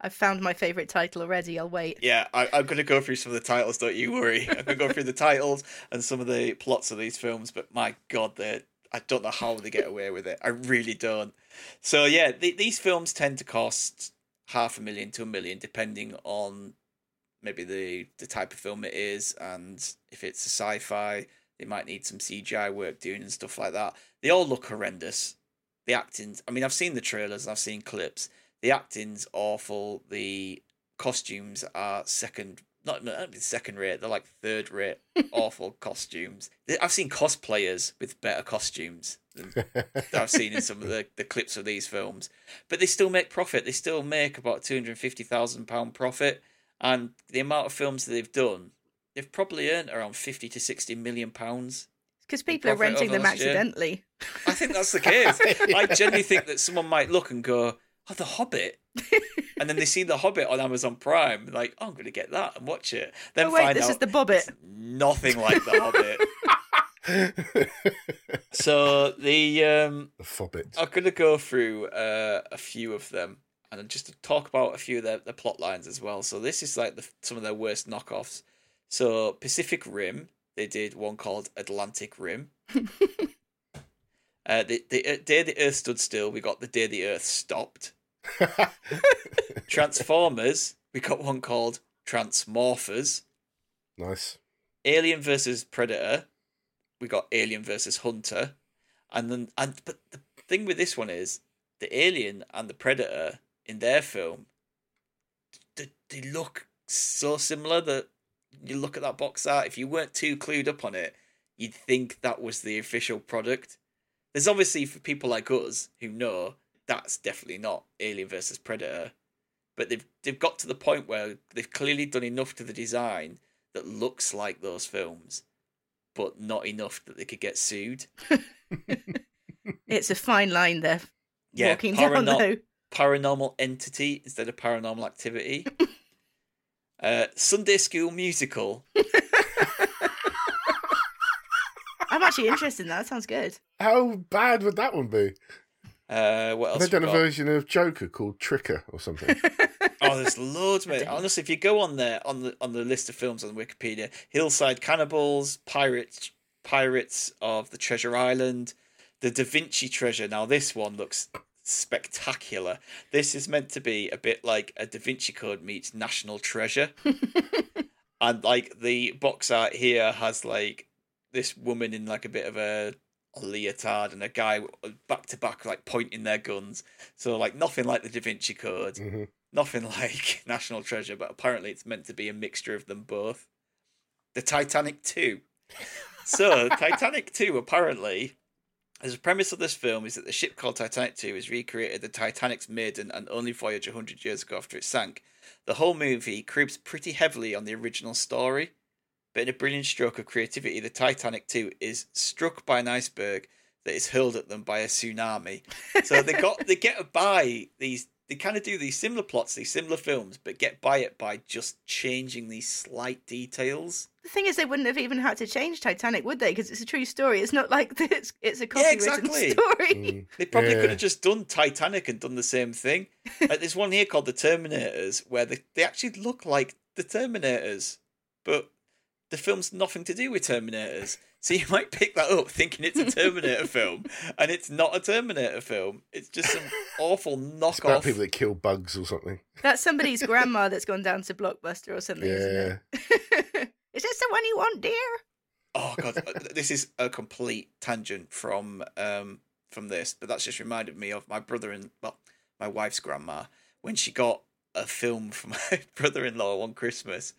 I've found my favourite title already. I'll wait. Yeah, I, I'm going to go through some of the titles. Don't you worry. I'm going to go through the titles and some of the plots of these films. But my God, they I don't know how they get away with it. I really don't. So yeah, th- these films tend to cost half a million to a million, depending on maybe the the type of film it is, and if it's a sci-fi, they might need some CGI work doing and stuff like that. They all look horrendous. The acting's. I mean, I've seen the trailers. I've seen clips. The acting's awful. The costumes are second. Not, not second rate. They're like third rate. awful costumes. I've seen cosplayers with better costumes than I've seen in some of the, the clips of these films. But they still make profit. They still make about two hundred fifty thousand pound profit, and the amount of films that they've done, they've probably earned around fifty to sixty million pounds. Because people are renting them last year. accidentally. I think that's the case. I genuinely think that someone might look and go, "Oh, The Hobbit," and then they see The Hobbit on Amazon Prime, like, "Oh, I'm going to get that and watch it." Then oh wait, find this out is the Bobbit. nothing like The Hobbit. So the um, the Fobbit. I'm going to go through uh, a few of them and just to talk about a few of their, their plot lines as well. So this is like the, some of their worst knockoffs. So Pacific Rim, they did one called Atlantic Rim. uh, the, the uh, day the Earth stood still, we got the day the Earth stopped. Transformers, we got one called Transmorphers. nice. Alien versus Predator, we got Alien versus Hunter, and then and but the thing with this one is the Alien and the Predator in their film, they, they look so similar that you look at that box art. If you weren't too clued up on it, you'd think that was the official product. There's obviously for people like us who know that's definitely not Alien versus Predator, but they've they've got to the point where they've clearly done enough to the design that looks like those films, but not enough that they could get sued. It's a fine line there. Yeah, walking down parano- though. paranormal entity instead of paranormal activity. uh, Sunday School musical. I'm actually interested in that. That sounds good. How bad would that one be? Uh, what else? Have they we done a got? version of Joker called Tricker or something? Oh, there's loads, mate. Honestly, if you go on there on the on the list of films on Wikipedia, Hillside Cannibals, Pirates, Pirates of the Treasure Island, the Da Vinci Treasure. Now this one looks spectacular. This is meant to be a bit like a Da Vinci Code meets National Treasure, and like the box art here has like this woman in like a bit of a a leotard and a guy back to back like pointing their guns. So like nothing like the Da Vinci Code Mhm. nothing like National Treasure, but apparently it's meant to be a mixture of them both. The Titanic 2. So, Titanic 2 apparently, as a premise of this film, is that the ship called Titanic 2 is recreated the Titanic's maiden and only voyage 100 years ago after it sank. The whole movie cribs pretty heavily on the original story, but in a brilliant stroke of creativity, the Titanic 2 is struck by an iceberg that is hurled at them by a tsunami. So they got they get by these they kind of do these similar plots, these similar films, but get by it by just changing these slight details. The thing is, they wouldn't have even had to change Titanic, would they? Because it's a true story. It's not like it's it's a Yeah, copywritten exactly. story. Mm. They probably Yeah. could have just done Titanic and done the same thing. like, there's one here called The Terminators where they, they actually look like the Terminators, but the film's nothing to do with Terminators. So you might pick that up thinking it's a Terminator film, and it's not a Terminator film. It's just some awful It's about knockoff. people that kill bugs or something. That's somebody's grandma that's gone down to Blockbuster or something, Yeah. Is this the one you want, dear? Oh god, uh, this is a complete tangent from um from this, but that's just reminded me of my brother and well, my wife's grandma when she got a film from my brother-in-law one Christmas.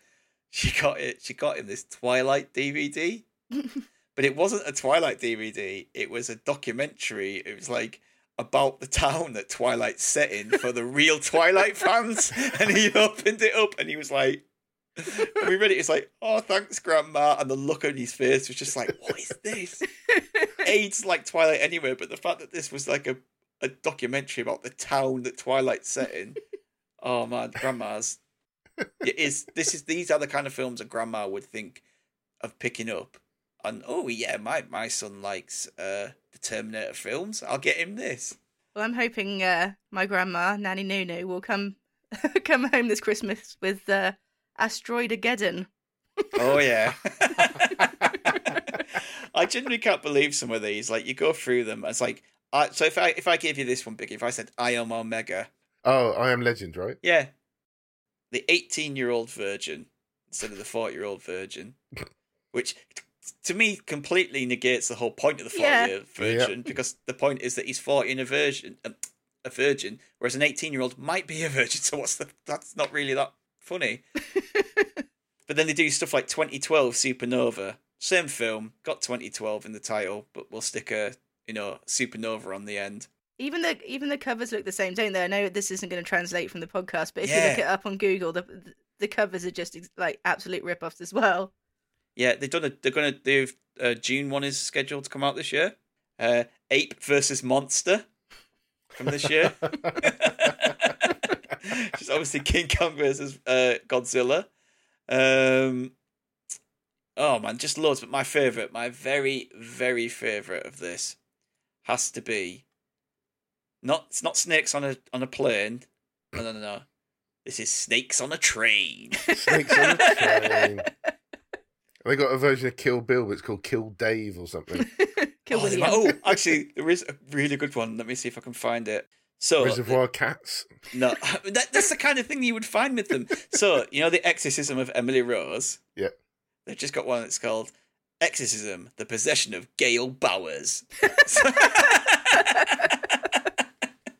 she got it. She got him this Twilight DVD, but it wasn't a Twilight DVD. It was a documentary. It was like about the town that Twilight's set in for the real Twilight fans. And he opened it up and he was like, and we read it. It's like, oh, thanks, Grandma. And the look on his face was just like, what is this? AIDS like Twilight anyway, but the fact that this was like a, a documentary about the town that Twilight's set in. Oh man, grandmas. It is this is these are the kind of films a grandma would think of picking up. And oh yeah, my my son likes uh the Terminator films. I'll get him this. Well, I'm hoping uh, my grandma, Nanny Nunu, will come come home this Christmas with uh, Asteroidageddon. Oh yeah. I genuinely can't believe some of these. Like you go through them, it's like I, so if I if I gave you this one, Big, if I said I am Omega, Oh, I am Legend, right? yeah, the eighteen-year-old virgin instead of the forty-year-old virgin, which to me completely negates the whole point of the Yeah. forty-year virgin because the point is that he's forty and a virgin, um, a virgin, whereas an eighteen-year-old might be a virgin. So what's the? That's not really that funny. But then they do stuff like 2012 Supernova, same film, got 2012 in the title, but we'll stick a you know supernova on the end. Even the even the covers look the same, don't they? I know this isn't going to translate from the podcast, but if you look it up on Google, the the covers are just ex- like absolute rip-offs as well. Yeah, they've done a. They're gonna do. Uh, June one is scheduled to come out this year. Uh, Ape versus Monster from this year. Which is obviously King Kong versus uh, Godzilla. Um, oh man, just loads. But my favorite, my very very favorite of this, has to be. Not it's not snakes on a on a plane. No no no no. This is snakes on a train. Snakes on a train. They got a version of Kill Bill, but it's called Kill Dave or something. Kill oh, there oh, actually, there is a really good one. Let me see if I can find it. So, Reservoir Cats. no, that, that's the kind of thing you would find with them. So, you know, the exorcism of Emily Rose. Yep. They've just got one that's called Exorcism: The Possession of Gail Bowers.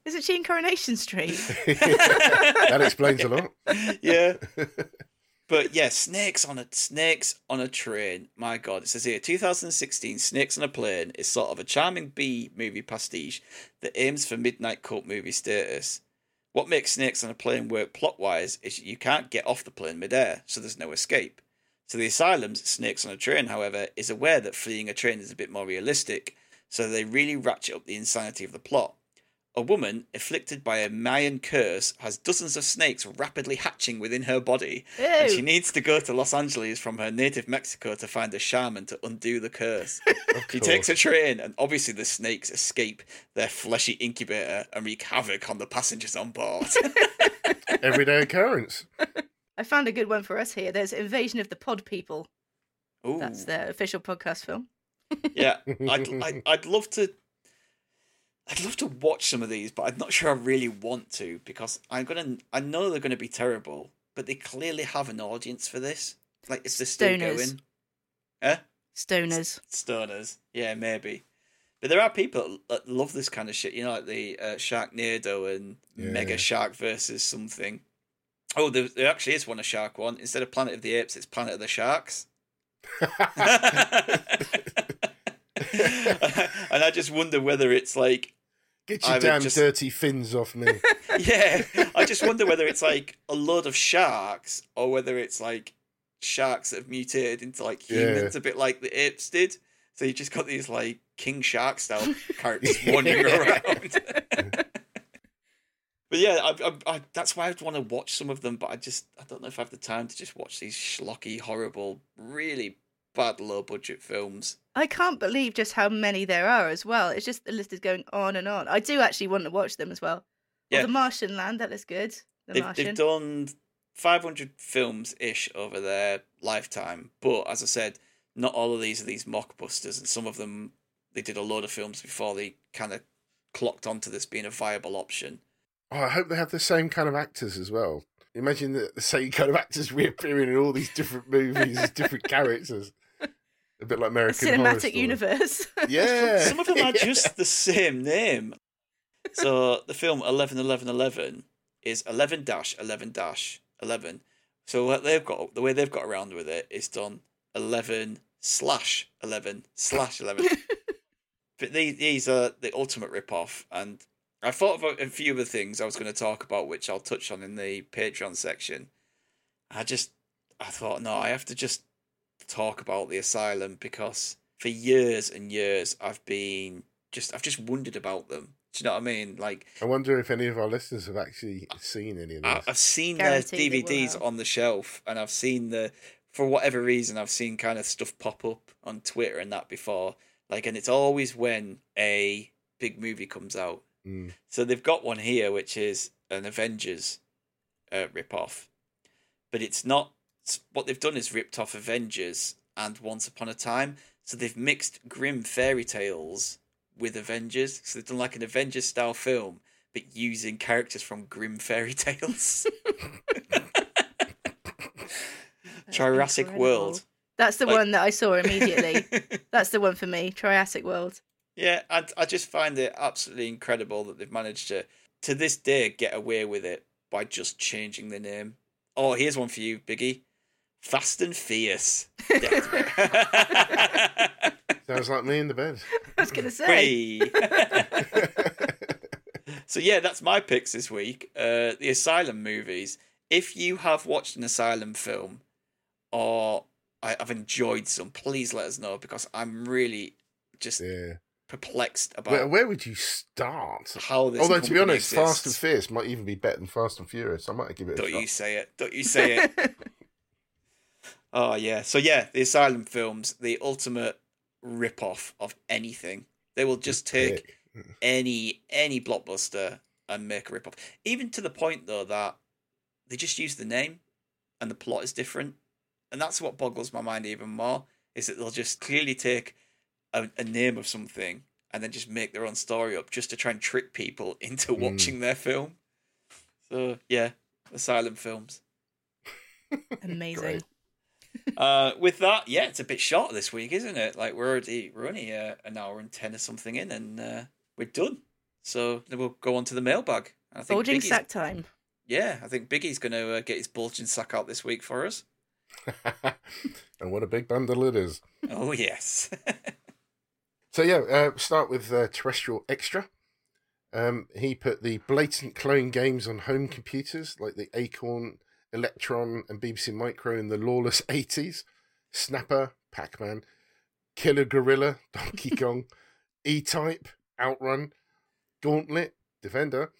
Isn't she in Coronation Street? that explains a lot. yeah. But yeah, snakes on a snakes on a train. My God, it says here, 2016, Snakes on a Plane is sort of a charming B movie pastiche that aims for midnight cult movie status. What makes Snakes on a Plane work plot wise is you can't get off the plane midair, so there's no escape. So the asylum's Snakes on a Train, however, is aware that fleeing a train is a bit more realistic, so they really ratchet up the insanity of the plot. A woman afflicted by a Mayan curse has dozens of snakes rapidly hatching within her body, and she needs to go to Los Angeles from her native Mexico to find a shaman to undo the curse. she takes a train, and obviously the snakes escape their fleshy incubator and wreak havoc on the passengers on board. Everyday occurrence. I found a good one for us here. There's Invasion of the Pod People. Ooh, That's their official podcast film. yeah. I'd, I'd, I'd love to. I'd love to watch some of these, but I'm not sure I really want to because I'm gonna. I know they're gonna be terrible, but they clearly have an audience for this. Like, if they're still Stoners. going, eh? Stoners. Stoners, yeah, maybe. But there are people that love this kind of shit. You know, like the uh, Sharknado and Yeah. Mega Shark versus something. Oh, there, there actually is one a shark one. Instead of Planet of the Apes, it's Planet of the Sharks. and I just wonder whether it's like, Get your damn just- dirty fins off me. yeah, I just wonder whether it's like a load of sharks or whether it's like sharks that have mutated into like humans, a bit like the apes did. So you just got these like king shark style characters wandering around. but yeah, I, I, I, that's why I'd want to watch some of them, but I just I don't know if I have the time to just watch these schlocky, horrible, really bad low budget films. I can't believe just how many there are as well. It's just the list is going on and on. I do actually want to watch them as well. Yeah. Well, the Martian Land, that looks good. The They've, Martian. they've done 500 films ish over their lifetime, but as I said, not all of these are these mockbusters, and some of them they did a load of films before they kind of clocked onto this being a viable option. Oh, I hope they have the same kind of actors as well. Imagine the, the same kind of actors reappearing in all these different movies as different characters. A bit like A American Horror cinematic Story. universe. Yeah. Some of them are Yeah. just the same name. So the film 11 11 11 is 11 11 11, So what they've got, the way they've got around with it is done eleven slash eleven slash eleven. but these these are the ultimate rip off, and I thought of a few of the things I was going to talk about, which I'll touch on in the Patreon section. I just, I thought, no, I have to just talk about the asylum because for years and years I've been just, I've just wondered about them. Do you know what I mean? Like, I wonder if any of our listeners have actually seen any of I, this. I've seen Guaranteed their DVDs on the shelf, and I've seen the, for whatever reason, I've seen kind of stuff pop up on Twitter and that before. Like, and it's always when a big movie comes out. Mm. So they've got one here, which is an Avengers uh, rip off, but it's not. What they've done is ripped off Avengers and Once Upon a Time. So they've mixed grim fairy tales with Avengers. So they've done like an Avengers style film, but using characters from grim fairy tales. Jurassic Incredible. World. That's the Like- one that I saw immediately. That's the one for me. Triassic World. Yeah, I I just find it absolutely incredible that they've managed to to this day get away with it by just changing the name. Oh, here's one for you, Biggie. Fast and Fierce. Death Rip. Sounds like me in the bed. I was going to say. Hey. so yeah, that's my picks this week. Uh, the Asylum movies. If you have watched an Asylum film, or I, I've enjoyed some, please let us know because I'm really just Yeah. perplexed about Where, where would you start? how this. Although, to be company honest, Fast and. Fierce might even be better than Fast and Furious. I might give it a Don't shot. you say it. Don't you say it. oh, yeah. So, yeah, the Asylum films, the ultimate rip off of anything. They will just take any any blockbuster and make a rip off. Even to the point, though, that they just use the name and the plot is different. And that's what boggles my mind even more is that they'll just clearly take a, a name of something and then just make their own story up just to try and trick people into Mm. watching their film. So, yeah, Asylum films. Amazing. Uh, with that, yeah, it's a bit short this week, isn't it? Like we're already we're only uh, an hour and ten or something in, and uh, we're done. So then we'll go on to the mailbag. And I think Bulging Biggie's- sack time. Yeah, I think Biggie's going to uh, get his bulging sack out this week for us. and what a big bundle it is. Oh yes, So yeah, uh, start with uh, terrestrial extra. Um, he put the blatant clone games on home computers like the Acorn, Electron, and BBC Micro in the lawless eighties. Snapper, Pac-Man, Killer Gorilla, Donkey Kong, E-Type, Outrun, Gauntlet, Defender.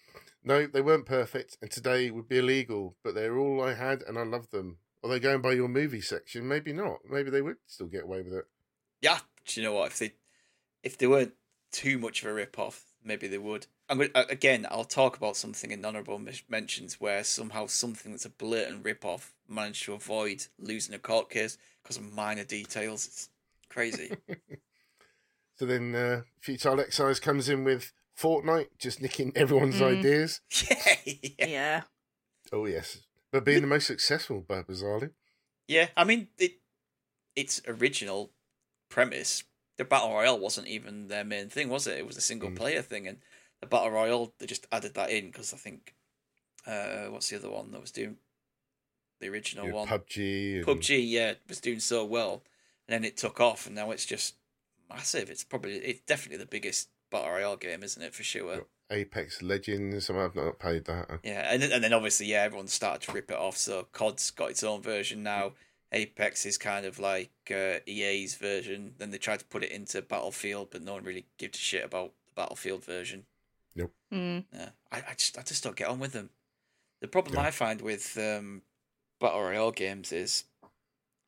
No, they weren't perfect, and today would be illegal. But they're all I had, and I love them. Although going by your movie section, maybe not. Maybe they would still get away with it. yeah. Do you know what? If they if they weren't too much of a rip off, maybe they would. I'm going to, again. I'll talk about something in honourable men- mentions where somehow something that's a blatant rip off managed to avoid losing a court case because of minor details. It's crazy. So then uh, Futile Excise comes in with Fortnite, just nicking everyone's Mm. ideas. yeah, yeah. Yeah. Oh, yes. But being the most successful, by bizarrely. Yeah, I mean, it, its original premise, the battle royale wasn't even their main thing, was it? It was a single Mm. player thing, and the battle royale they just added that in because I think, uh, what's the other one that was doing the original know, one? PUBG. And, PUBG, yeah, was doing so well, and then it took off, and now it's just massive. It's probably it's definitely the biggest battle royale game, isn't it? For sure. Apex Legends. I've not played that. Yeah, and then, and then obviously, yeah, everyone started to rip it off. So COD's got its own version now. Apex is kind of like uh, EA's version. Then they tried to put it into Battlefield, but no one really gives a shit about the Battlefield version. Mm. Yeah, I, I just I just don't get on with them. The problem Yeah. I find with um, battle royale games is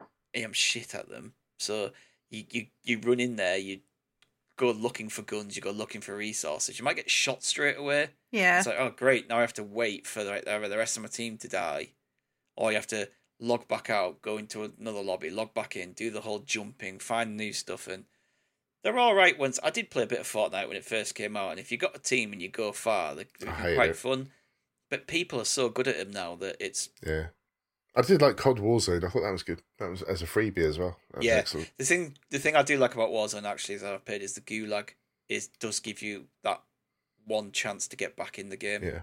I am shit at them. So you, you you run in there, you go looking for guns, you go looking for resources. You might get shot straight away. Yeah. It's like, oh great, now I have to wait for the, the rest of my team to die, or you have to log back out, go into another lobby, log back in, do the whole jumping, find new stuff, and they're all right. Once I did play a bit of Fortnite when it first came out, and if you got a team and you go far, they- they're quite it. fun. But people are so good at them now that it's Yeah. I did like COD Warzone. I thought that was good. That was as a freebie as well. Yeah. excellent. the thing. The thing I do like about Warzone actually, as I've played, is the gulag. Is does give you that one chance to get back in the game. Yeah.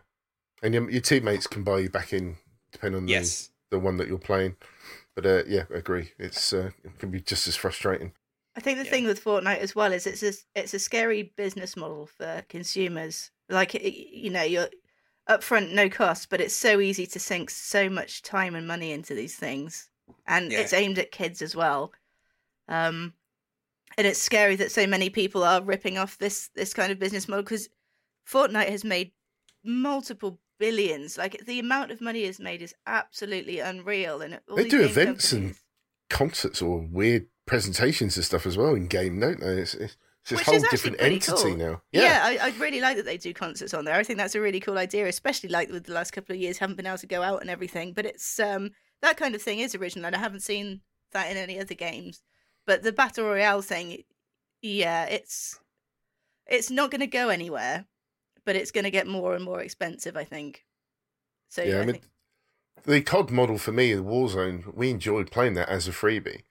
And your, your teammates can buy you back in depending on Yes. the, the one that you're playing. But uh, yeah, I agree. It's uh, it can be just as frustrating. I think the Yeah. thing with Fortnite as well is it's a, it's a scary business model for consumers. Like you know, you're upfront, no cost, but it's so easy to sink so much time and money into these things, and Yeah. it's aimed at kids as well. Um, and it's scary that so many people are ripping off this this kind of business model because Fortnite has made multiple billions. Like the amount of money it's made is absolutely unreal, and all They do events and Concerts or weird presentations and stuff as well in game, don't they? It's, it's, it's this Which whole different entity cool. now. Yeah, I, I really like that they do concerts on there. I think that's a really cool idea, especially like with the last couple of years haven't been able to go out and everything. But it's um that kind of thing is original, and I haven't seen that in any other games. But the battle royale thing, yeah, it's it's not going to go anywhere, but it's going to get more and more expensive. I think. So Yeah, I I mean, think, the COD model for me, the Warzone, we enjoyed playing that as a freebie,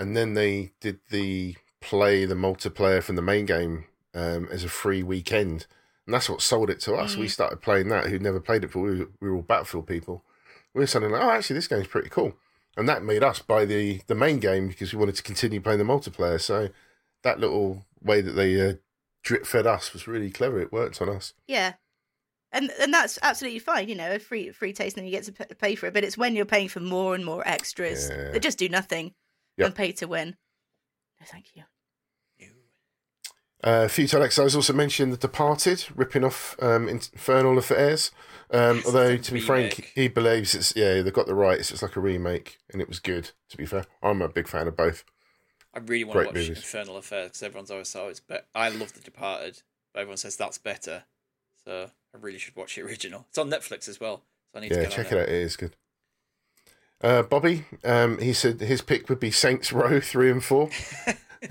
and then they did the play the multiplayer from the main game um, as a free weekend, and that's what sold it to us. We Mm. started playing that. Who'd never played it before? We were, we were all Battlefield people. We were suddenly like, oh, actually, this game's pretty cool, and that made us buy the the main game because we wanted to continue playing the multiplayer. So that little way that they uh, drip fed us was really clever. It worked on us. yeah. And, and that's absolutely fine, you know, a free free taste, and then you get to pay for it. But it's when you're paying for more and more extras Yeah. that just do nothing Yep. and pay to win. No, thank you. Uh, Futile Exiles also mentioned The Departed, ripping off um, Infernal Affairs. Um, although, to be frank, he believes it's, yeah, they've got the rights. It's like a remake, and it was good, to be fair. I'm a big fan of both. I really want Great to watch movies. Infernal Affairs because everyone's always said it's but I love The Departed, but everyone says that's better. So I really should watch the original. It's on Netflix as well. So I need to Yeah, get check on it out. It is good. Uh, Bobby, um, he said his pick would be Saints Row 3 and 4.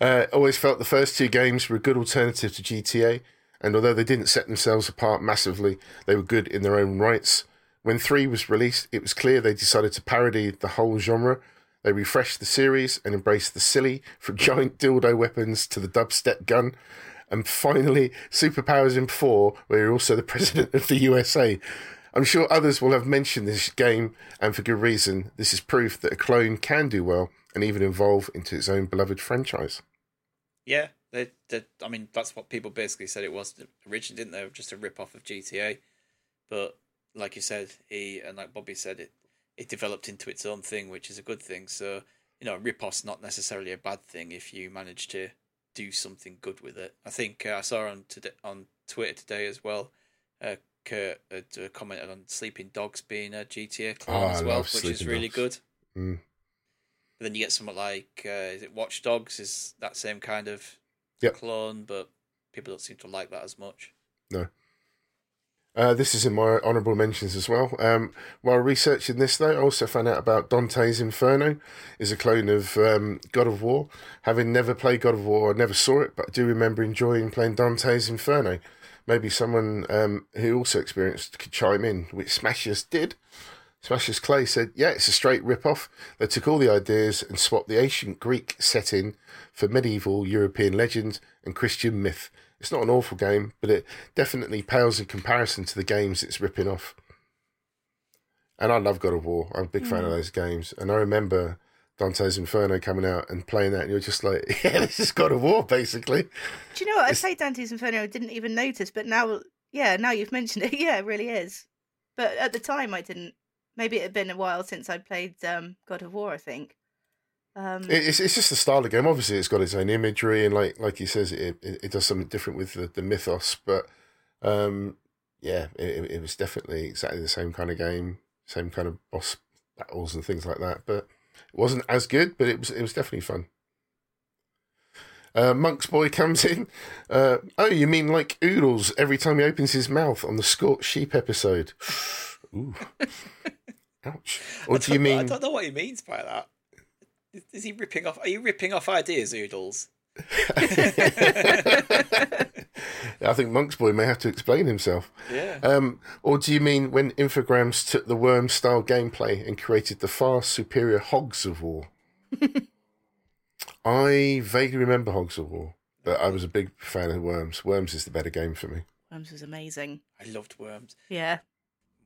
uh, always felt the first two games were a good alternative to GTA, and although they didn't set themselves apart massively, they were good in their own rights. When 3 was released, it was clear they decided to parody the whole genre. They refreshed the series and embraced the silly, from giant dildo weapons to the dubstep gun. And finally, superpowers in 4, where you're also the president of the USA. I'm sure others will have mentioned this game, and for good reason. This is proof that a clone can do well and even evolve into its own beloved franchise. Yeah, they, they, I mean that's what people basically said it was originally, didn't they? Just a rip off of GTA, but like you said, he and like Bobby said, it it developed into its own thing, which is a good thing. So you know, rip off's not necessarily a bad thing if you manage to do something good with it. I think uh, I saw on today on Twitter today as well. Uh, Kurt had uh, commented on Sleeping Dogs being a GTA clone Oh, as well, which is really Dogs. good. Mm. But then you get something like uh, is it Watch Dogs? Is that same kind of Yep. clone? But people don't seem to like that as much. No. Uh, this is in my honourable mentions as well. Um, while researching this, though, I also found out about Dante's Inferno is a clone of um, God of War. Having never played God of War, I never saw it, but I do remember enjoying playing Dante's Inferno. Maybe someone um, who also experienced could chime in, which Smashers did. Smashers Clay said, "Yeah, it's a straight rip-off. They took all the ideas and swapped the ancient Greek setting for medieval European legend and Christian myth. It's not an awful game, but it definitely pales in comparison to the games it's ripping off. And I love God of War. I'm a big fan of those games. And I remember Dante's Inferno coming out and playing that, and you're just like, yeah, this is God of War, basically. Do you know what? I played Dante's Inferno. I didn't even notice, but now, yeah, now you've mentioned it. Yeah, it really is. But at the time, I didn't. Maybe it had been a while since I played um, God of War. I think. Um, It's, it's just the style of the game. Obviously, it's got its own imagery, and like like he says, it it, it does something different with the, the mythos. But um, yeah, it, it was definitely exactly the same kind of game, same kind of boss battles and things like that. But it wasn't as good, but it was it was definitely fun. Uh, Monk's boy comes in. Uh, oh, you mean like oodles every time he opens his mouth on the Scorched Sheep episode? Ooh, ouch. Or do you don't I don't know what he means by that. Is, is he ripping off? Are you ripping off ideas, Oodles? I think Monk's boy may have to explain himself. Yeah. Um, or do you mean when Infogrames took the Worm style gameplay and created the far superior Hogs of War? I vaguely remember Hogs of War, but I was a big fan of Worms. Worms is the better game for me. Worms was amazing. I loved Worms. Yeah.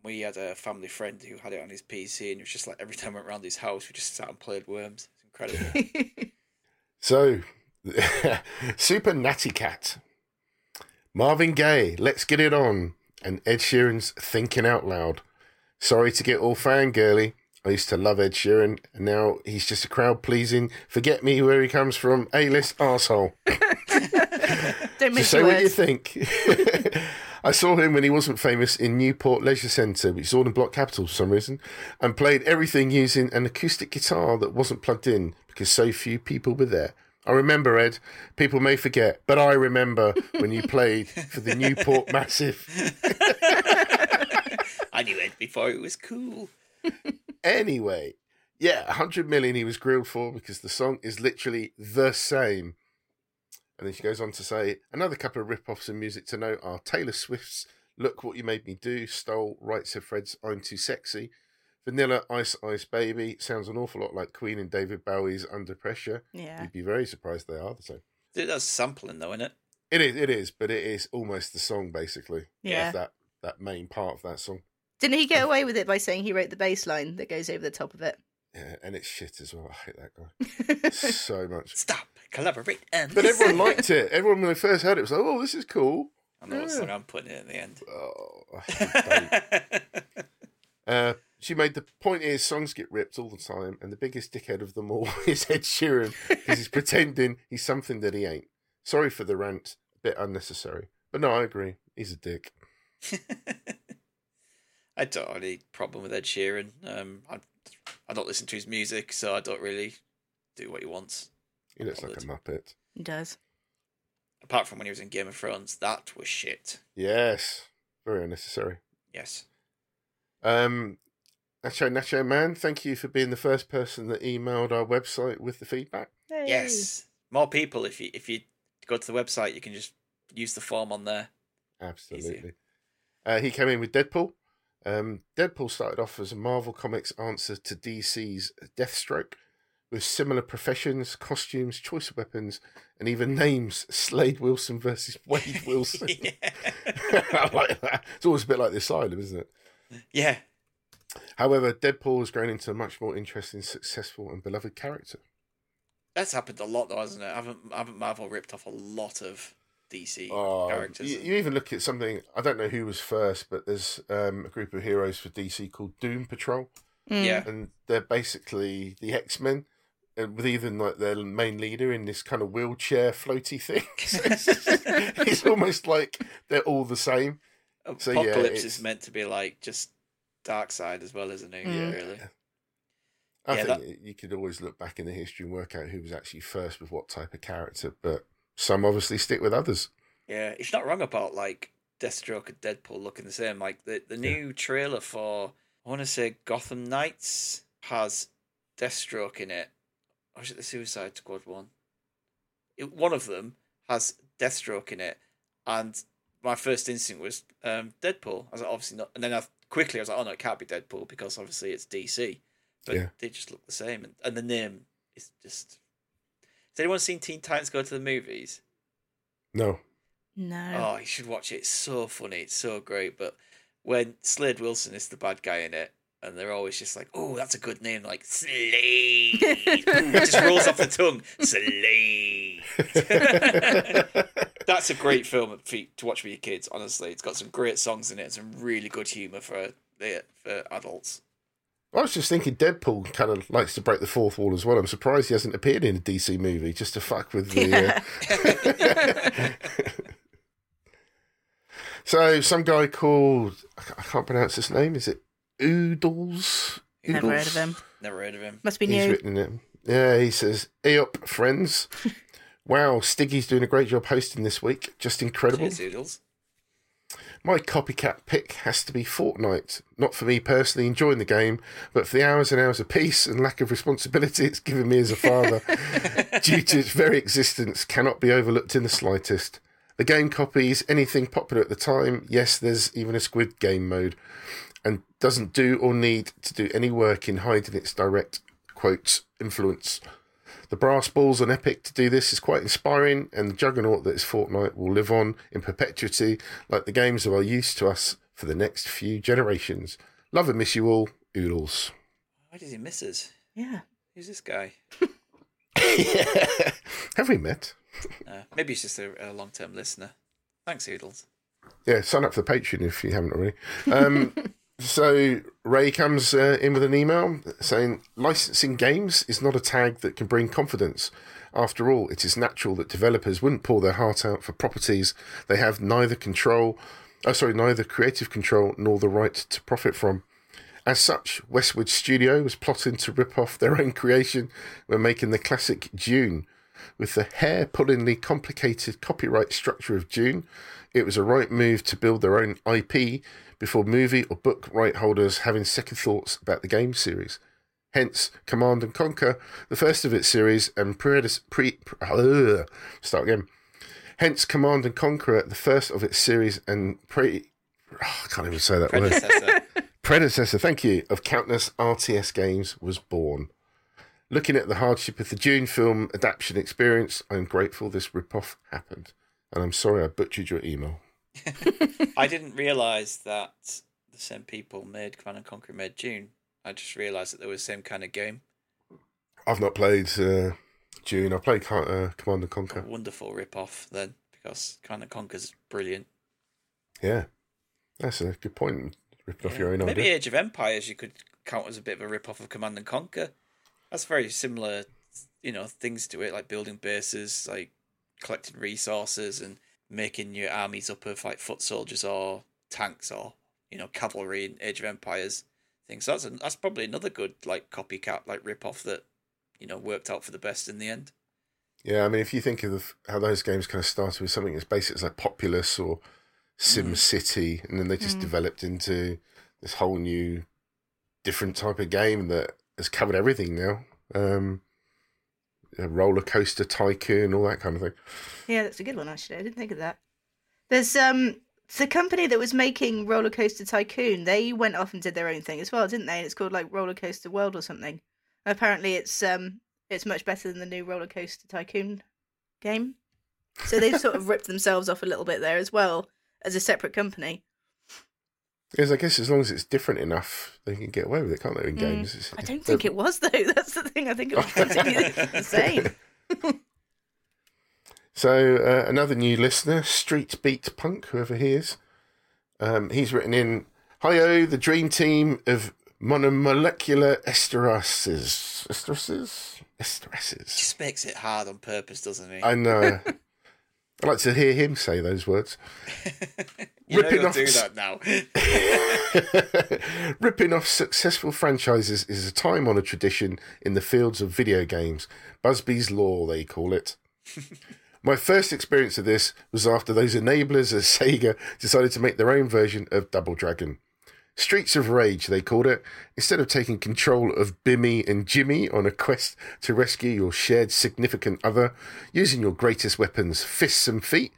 We had a family friend who had it on his PC, and it was just like every time we went around his house, we just sat and played Worms. It's incredible. So, Super Natty Cat, Marvin Gaye, Let's Get It On, and Ed Sheeran's Thinking Out Loud. Sorry to get all fangirly. I used to love Ed Sheeran, and now he's just a crowd pleasing, forget me where he comes from, A list arsehole. Don't Just miss say your what you think. I saw him when he wasn't famous in Newport Leisure Centre, which is all in Block Capital for some reason, and played everything using an acoustic guitar that wasn't plugged in because so few people were there. I remember, Ed. People may forget, but I remember when you played for the Newport Massive. I knew Ed before it was cool. Anyway, yeah, 100 million he was grilled for because the song is literally the same. And then she goes on to say, another couple of rip-offs in music to note are Taylor Swift's Look What You Made Me Do, stole Right Said Fred's I'm Too Sexy. Vanilla Ice Ice Baby sounds an awful lot like Queen and David Bowie's Under Pressure. Yeah. You'd be very surprised they are the same. That's sampling though, isn't it? It is, it is, but it is almost the song basically. Yeah. That that main part of that song. Didn't he get away with it by saying he wrote the bass line that goes over the top of it? Yeah, and it's shit as well. I hate that guy so much. Stop, collaborate, and. But everyone liked it. Everyone, when they first heard it, was like, "Oh, this is cool." I know what song I'm putting it in at the end. Oh, I hate Dave. uh, she made the point is songs get ripped all the time, and the biggest dickhead of them all is Ed Sheeran because he's pretending he's something that he ain't. Sorry for the rant, a bit unnecessary, but no, I agree. He's a dick. I don't have any problem with Ed Sheeran. Um, I, I don't listen to his music, so I don't really do what he wants. He looks like a muppet. He does. Apart from when he was in Game of Thrones, that was shit. Yes, very unnecessary. Yes. Um, Nacho Nacho Man, thank you for being the first person that emailed our website with the feedback. Hey. Yes. More people. If you if you go to the website, you can just use the form on there. Absolutely. Uh, he came in with Deadpool. Um, Deadpool started off as a Marvel Comics answer to DC's Deathstroke, with similar professions, costumes, choice of weapons, and even names Slade Wilson versus Wade Wilson. I like that. It's always a bit like the Asylum, isn't it? yeah. However, Deadpool has grown into a much more interesting, successful, and beloved character. That's happened a lot, though, hasn't it? Haven't haven't Marvel ripped off a lot of DC Oh, characters? you, you even look at something, I don't know who was first, but there's um, a group of heroes for DC called Doom Patrol. Mm. yeah. and they're basically the X Men, and with even like their main leader in this kind of wheelchair floaty thing. So it's, it's almost like they're all the same. So, yeah, Apocalypse is meant to be like just Darkseid as well, isn't it? Mm. Really. I Yeah, think you could always look back in the history and work out who was actually first with what type of character, but some obviously stick with others. Yeah, it's not wrong about like Deathstroke and Deadpool looking the same. Like the the new trailer for I want to say Gotham Knights has Deathstroke in it. Or is it the Suicide Squad one? It, one of them has Deathstroke in it, and my first instinct was um, Deadpool. I was like, obviously not, and then I quickly I was like, oh no, it can't be Deadpool because obviously it's DC. But Yeah. they just look the same, and, and the name is just. Has anyone seen Teen Titans go to the movies? No. No. Oh, you should watch it. It's so funny. It's so great. But when Slade Wilson is the bad guy in it, and they're always just like, "Oh, that's a good name," like Slade. it just rolls off the tongue. Slade. that's a great film for to watch with your kids. Honestly, it's got some great songs in it. and Some really good humor for for adults. I was just thinking Deadpool kind of likes to break the fourth wall as well. I'm surprised he hasn't appeared in a DC movie just to fuck with the. Uh... so some guy called I can't pronounce his name. Is it Oodles? Never heard of him. Never heard of him. Must be new. He's written it. Yeah, he says, "Hey up, friends! wow, Stiggy's doing a great job hosting this week. Just incredible. Cheers, My copycat pick has to be Fortnite. Not for me personally enjoying the game, but for the hours and hours of peace and lack of responsibility it's given me as a father, due to its very existence, cannot be overlooked in the slightest. The game copies anything popular at the time. Yes, there's even a Squid Game mode, and doesn't do or need to do any work in hiding its direct quotes influence. The brass balls and Epic to do this is quite inspiring, and the juggernaut that is Fortnite will live on in perpetuity, like the games of our use to us for the next few generations. Love and miss you all, Oodles. Why does he miss us? Yeah. Who's this guy? yeah. Have we met? Uh, maybe he's just a, a long term listener. Thanks, Oodles. Yeah, sign up for the Patreon if you haven't already. Um, so Ray comes uh, in with an email saying licensing games is not a tag that can bring confidence. After all, it is natural that developers wouldn't pour their heart out for properties they have neither control, oh sorry, neither creative control nor the right to profit from. As such, Westwood Studio was plotting to rip off their own creation when making the classic Dune. With the hair pullingly complicated copyright structure of Dune, it was a right move to build their own IP before movie or book right holders having second thoughts about the game series. Hence, Command and Conquer, the first of its series, and predec- pre, uh, start again. Hence, Command and Conquer, the first of its series, and pre. Oh, I can't even say that word. Predecessor. Predecessor, thank you, of countless RTS games was born. Looking at the hardship of the Dune film adaptation experience, I'm grateful this ripoff happened. And I'm sorry I butchered your email. I didn't realise that the same people made Command and Conquer made Dune. I just realised that they were the same kind of game. I've not played uh, Dune. I played uh, Command and A Conquer. wonderful rip off then, because Command and Conquer's brilliant. Yeah, that's a good point. Ripping off your own Maybe idea. Age of Empires you could count as a bit of a rip off of Command and Conquer. That's very similar, you know, things to it, like building bases, like collecting resources and making your armies up of like foot soldiers or tanks or you know cavalry in Age of Empires things. So that's a, that's probably another good like copycat like rip off that you know worked out for the best in the end. Yeah, I mean, if you think of how those games kind of started with something as basic as like Populous or Sim City, and then they just Mm. developed into this whole new, different type of game that has covered everything now. Um, a roller coaster tycoon, all that kind of thing. Yeah, that's a good one actually. I didn't think of that. There's um the company that was making Roller Coaster Tycoon. They went off and did their own thing as well, didn't they? And it's called like Roller Coaster World or something. Apparently, it's um it's much better than the new Roller Coaster Tycoon game. So they've sort of ripped themselves off a little bit there as well as a separate company. Because I guess as long as it's different enough, they can get away with it, can't they? In Mm. games, It's- I don't think it was though. That's the thing. I think it was basically the same. So uh, another new listener, Street Beat Punk, whoever he is, um, he's written in, "Hi-oh, the dream team of monomolecular esterases, esterases, esterases." Just makes it hard on purpose, doesn't he? I know. I'd like to hear him say those words. you ripping off do that now. Ripping off successful franchises is a time honoured tradition in the fields of video games. Busby's Law, they call it. My first experience of this was after those enablers at Sega decided to make their own version of Double Dragon. Streets of Rage, they called it. Instead of taking control of Bimmy and Jimmy on a quest to rescue your shared significant other, using your greatest weapons, fists and feet,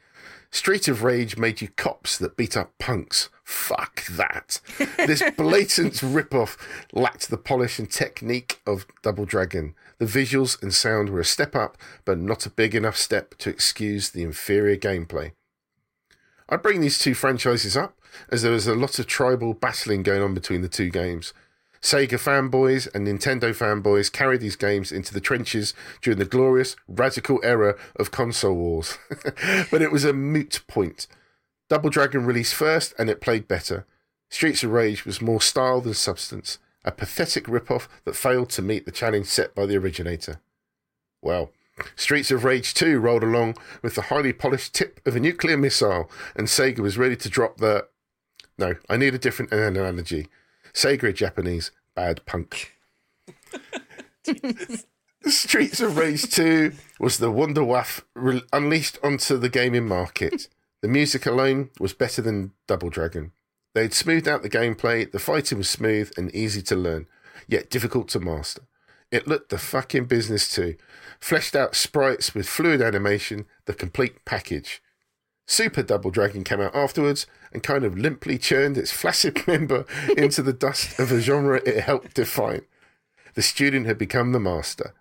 Street of Rage made you cops that beat up punks. Fuck that. This blatant rip-off lacked the polish and technique of Double Dragon. The visuals and sound were a step up, but not a big enough step to excuse the inferior gameplay. I bring these two franchises up as there was a lot of tribal battling going on between the two games. Sega fanboys and Nintendo fanboys carried these games into the trenches during the glorious, radical era of console wars. but it was a moot point. Double Dragon released first and it played better. Streets of Rage was more style than substance, a pathetic rip-off that failed to meet the challenge set by the originator. Well, Streets of Rage 2 rolled along with the highly polished tip of a nuclear missile, and Sega was ready to drop the. No, I need a different analogy. Sega Japanese, bad punk. Streets of Rage 2 was the Wonder Waff re- unleashed onto the gaming market. The music alone was better than Double Dragon. They'd smoothed out the gameplay, the fighting was smooth and easy to learn, yet difficult to master. It looked the fucking business too. Fleshed out sprites with fluid animation, the complete package. Super Double Dragon came out afterwards and kind of limply churned its flaccid member into the dust of a genre it helped define. The student had become the master.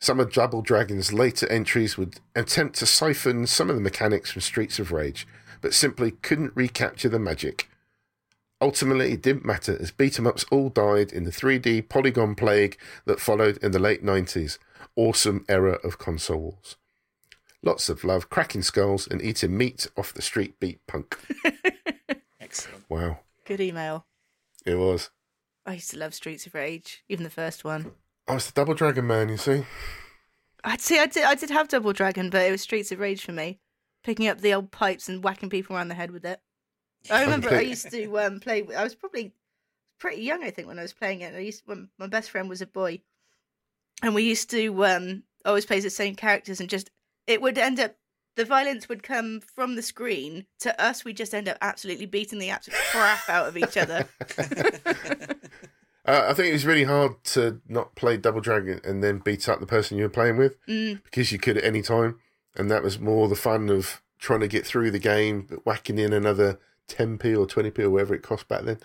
Some of Double Dragon's later entries would attempt to siphon some of the mechanics from Streets of Rage, but simply couldn't recapture the magic. Ultimately, it didn't matter as beat 'em ups all died in the 3D polygon plague that followed in the late 90s. Awesome era of console wars. Lots of love, cracking skulls, and eating meat off the street beat punk. Excellent. Wow, Good email. it was. I used to love Streets of Rage, even the first one. I was the Double Dragon man, you see. I'd say I did. I did have Double Dragon, but it was Streets of Rage for me. Picking up the old pipes and whacking people around the head with it. I remember I used to um, play. I was probably pretty young, I think, when I was playing it. I used when my best friend was a boy, and we used to um, always play the same characters, and just it would end up the violence would come from the screen to us. We just end up absolutely beating the absolute crap out of each other. Uh, I think it was really hard to not play Double Dragon and then beat up the person you were playing with Mm, because you could at any time, and that was more the fun of trying to get through the game, but whacking in another 10p or 20p or whatever it cost back then.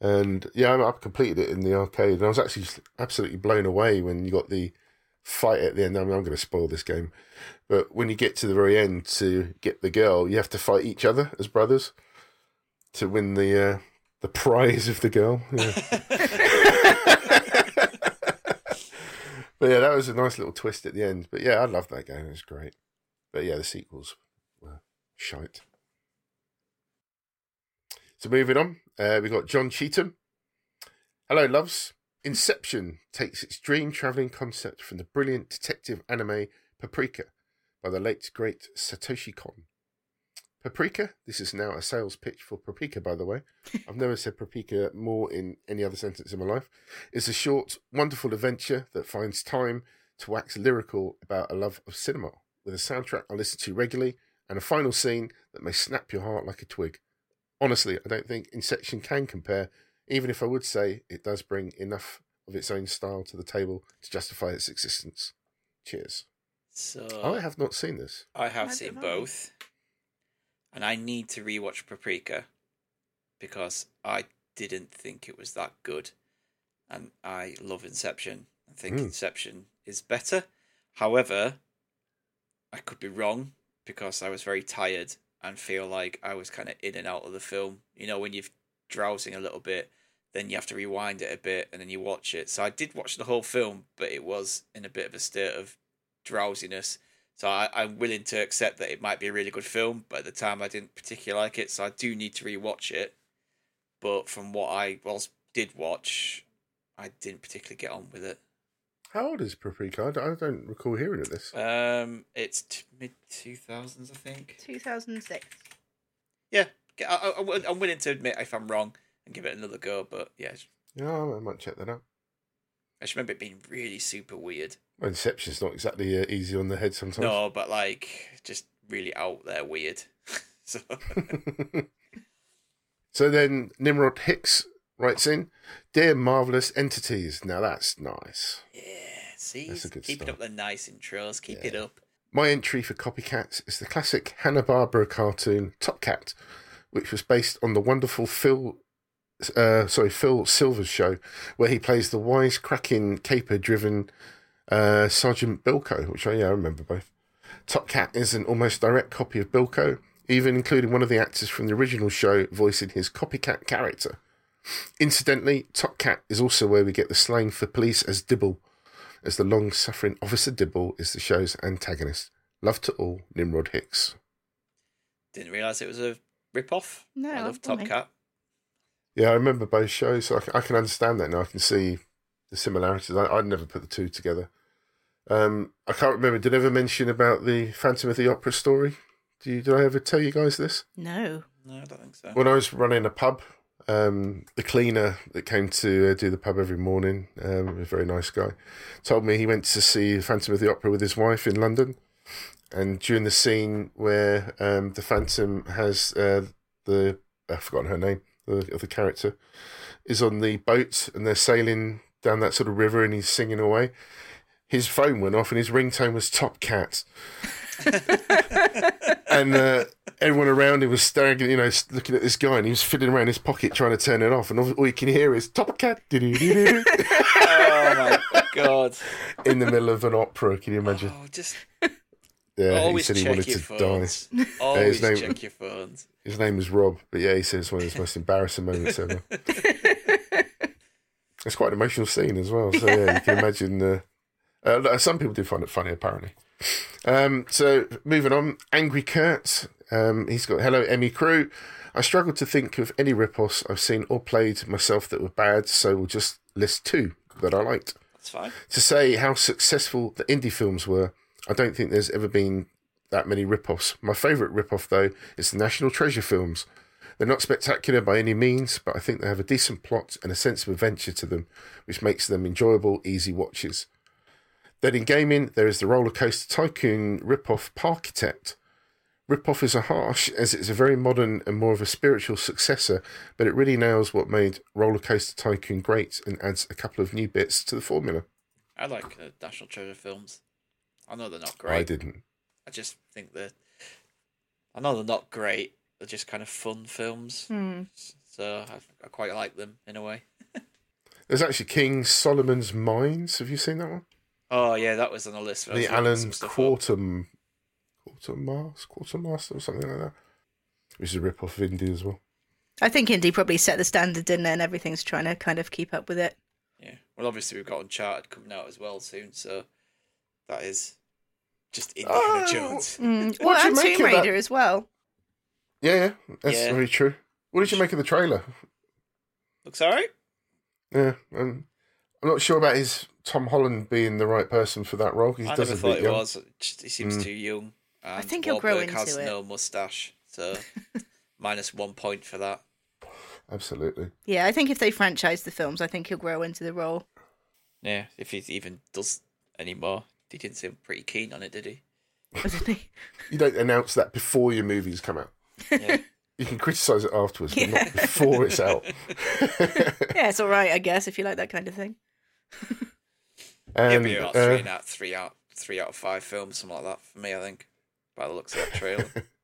And yeah, I I completed it in the arcade, and I was actually absolutely blown away when you got the fight at the end. I mean, I'm going to spoil this game, but when you get to the very end to get the girl, you have to fight each other as brothers to win the uh, the prize of the girl. Yeah. But yeah, that was a nice little twist at the end. But yeah, I love that game. It was great. But yeah, the sequels were shite. So moving on, uh, we got John Cheetham. Hello, loves. Inception takes its dream traveling concept from the brilliant detective anime Paprika by the late great Satoshi Kon. Paprika, this is now a sales pitch for Paprika, by the way. I've never said Paprika more in any other sentence in my life. It's a short, wonderful adventure that finds time to wax lyrical about a love of cinema, with a soundtrack I listen to regularly and a final scene that may snap your heart like a twig. Honestly, I don't think Inception can compare, even if I would say it does bring enough of its own style to the table to justify its existence. Cheers. So I have not seen this. I have Neither seen have I. both, and I need to rewatch Paprika because I didn't think it was that good, and I love Inception. I think Mm. Inception is better. However, I could be wrong because I was very tired and feel like I was kind of in and out of the film. You know, when you're drowsing a little bit, then you have to rewind it a bit and then you watch it. So I did watch the whole film, but it was in a bit of a state of drowsiness. So I, I'm willing to accept that it might be a really good film, but at the time I didn't particularly like it, so I do need to rewatch it. But from what I was did watch, I didn't particularly get on with it. How old is Paprika? I don't, recall hearing of this. Um, it's t- mid two thousands, I think. 2006. Yeah, I, I, I'm willing to admit if I'm wrong and give it another go. But yeah, Yeah, I might check that out. I just remember it being really super weird. Well, Inception's not exactly uh, easy on the head sometimes. No, but like just really out there weird. so So then Nimrod Hicks writes in, Dear Marvellous Entities. Now that's nice. yeah, see, That's a good keeping start. up the nice intros. Keep it up. My entry for Copycats is the classic Hanna-Barbera cartoon Top Cat, which was based on the wonderful Phil, uh, sorry, Phil Silver's show, where he plays the wise-cracking, caper-driven uh, Sergeant Bilko, which I, yeah, I remember both. Top Cat is an almost direct copy of Bilko, even including one of the actors from the original show voicing his copycat character. Incidentally, Top Cat is also where we get the slang for police as Dibble, as the long suffering Officer Dibble is the show's antagonist. Love to all, Nimrod Hicks. Didn't realize it was a rip off. No, I love. Top Cat. Yeah, I remember both shows, so I can, I can understand that now. I can see the similarities. I, I'd never put the two together. Um, I can't remember. Did I ever mention about the Phantom of the Opera story? Do you, did I ever tell you guys this? No. No, I don't think so. When I was running a pub, um, the cleaner that came to uh, do the pub every morning, um, a very nice guy, told me he went to see Phantom of the Opera with his wife in London. And during the scene where um, the Phantom has uh, the I've forgotten her name, the of the character, is on the boat and they're sailing down that sort of river and he's singing away. His phone went off and his ringtone was Top Cat. and uh, everyone around him was staring, you know, looking at this guy, and he was fiddling around his pocket trying to turn it off, and all, all you can hear is "Top Cat" oh my god! in the middle of an opera. Can you imagine? Oh, just Yeah, Always he said he wanted to die. phones. Always name- check your phones. His name is Rob, but yeah, he said it's one of his most embarrassing moments ever. It's quite an emotional scene as well. So yeah, you can imagine. Uh, uh, some people do find it funny, apparently. Um, so moving on, Angry Kurt. Um, he's got hello Emmy crew. I struggled to think of any rip-offs I've seen or played myself that were bad, so we'll just list two that I liked. That's fine. To say how successful the Indy films were, I don't think there's ever been that many rip-offs. My favourite rip-off though is the National Treasure films. They're not spectacular by any means, but I think they have a decent plot and a sense of adventure to them, which makes them enjoyable, easy watches. Then in gaming, there is the Roller Coaster Tycoon rip-off Parkitect. Rip-off is a harsh, as it's a very modern and more of a spiritual successor, but it really nails what made Roller Coaster Tycoon great and adds a couple of new bits to the formula. I like uh, National Treasure films. I know they're not great. I didn't. I just think they're. I know they're not great. They're just kind of fun films. Hmm. So I, I quite like them in a way. There's actually King Solomon's Mines. Have you seen that one? Oh yeah, that was on the list. The Alan some stuff up. Quarterm, Quartermaster, Quartermaster, or something like that. Which is a rip off of Indy as well. I think Indy probably set the standard, didn't it? And everything's trying to kind of keep up with it. Yeah. Well, obviously we've got Uncharted coming out as well soon, so that is just Indiana Oh. Jones. Mm. What Well, do you and make Tomb of that? Raider as well. Yeah, yeah, that's Yeah. very true. What did you make of the trailer? Looks alright. Yeah, um, I'm not sure about his Tom Holland being the right person for that role. He I does never a thought bit he young. was. Just- He seems Mm. too young. And think he'll grow Wahlberg has into it. no mustache, so minus one point for that. Absolutely. Yeah, I think if they franchise the films, I think he'll grow into the role. Yeah, if he even does anymore. He didn't seem pretty keen on it, did he? Doesn't he? You don't announce that before your movies come out. Yeah. You can criticise it afterwards, but not before it's out. yeah, it's all right, I guess, if you like that kind of thing. It'll be about uh, three out, three out, three out of five films, something like that for me. I think by the looks of that trailer.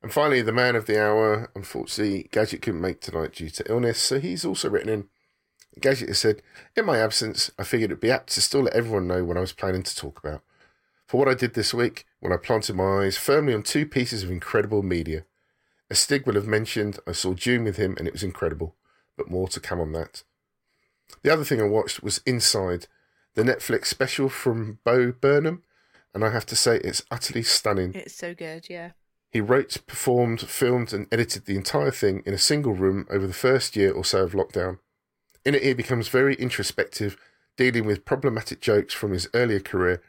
And finally, the man of the hour. Unfortunately, Gadget couldn't make tonight due to illness, so he's also written in. Gadget said, In my absence, I figured it'd be apt to still let everyone know what I was planning to talk about. For what I did this week, when I planted my eyes firmly on two pieces of incredible media. As Stig will have mentioned, I saw Dune with him and it was incredible, but more to come on that. The other thing I watched was Inside, the Netflix special from Bo Burnham, and I have to say it's utterly stunning. It's so good, yeah. He wrote, performed, filmed, and edited the entire thing in a single room over the first year or so of lockdown. In it, he becomes very introspective, dealing with problematic jokes from his earlier career,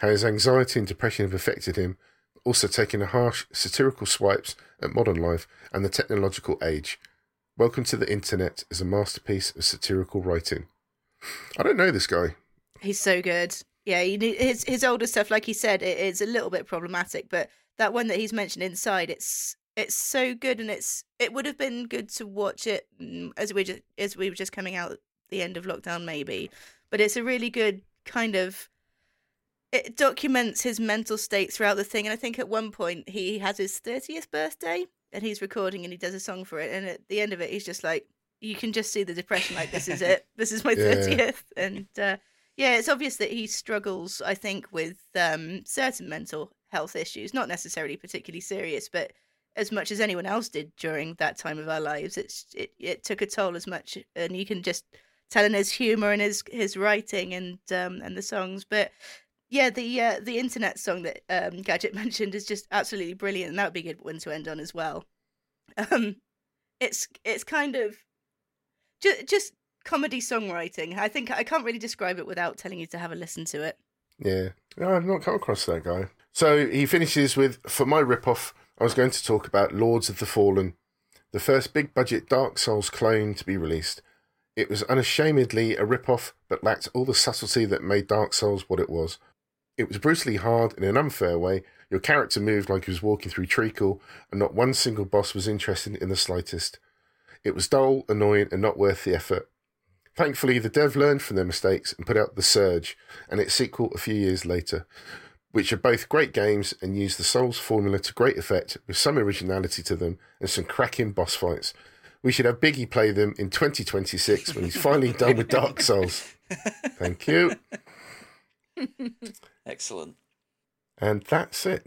how his anxiety and depression have affected him, also taking a harsh, satirical swipes at modern life and the technological age. Welcome to the Internet is a masterpiece of satirical writing. I don't know this guy. He's so good. Yeah, his his older stuff, like he said, it is a little bit problematic, but that one that he's mentioned inside, it's it's so good, and it's it would have been good to watch it mm, as we just as we were just coming out the end of lockdown, maybe. But it's a really good kind of. It documents his mental state throughout the thing, and I think at one point he has his thirtieth birthday, and he's recording and he does a song for it, and at the end of it, he's just like, you can just see the depression, like this is it, this is my Yeah. thirtieth, and. uh yeah, it's obvious that he struggles, I think, with um, certain mental health issues, not necessarily particularly serious, but as much as anyone else did during that time of our lives, it's it, it took a toll as much, and you can just tell in his humor and his his writing and um, and the songs. But yeah, the uh, the internet song that um, Gadget mentioned is just absolutely brilliant, and that would be a good one to end on as well. Um, it's it's kind of just just comedy songwriting. I think I can't really describe it without telling you to have a listen to it. Yeah, no, I've not come across that guy. So he finishes with For my ripoff, I was going to talk about Lords of the Fallen, the first big budget Dark Souls clone to be released. It was unashamedly a ripoff, but lacked all the subtlety that made Dark Souls what it was. It was brutally hard in an unfair way. Your character moved like he was walking through treacle, and not one single boss was interested in the slightest. It was dull, annoying, and not worth the effort. Thankfully, the dev learned from their mistakes and put out The Surge and its sequel a few years later, which are both great games and use the Souls formula to great effect with some originality to them and some cracking boss fights. We should have Biggie play them in 2026 when he's finally done with Dark Souls. Thank you. Excellent. and that's it.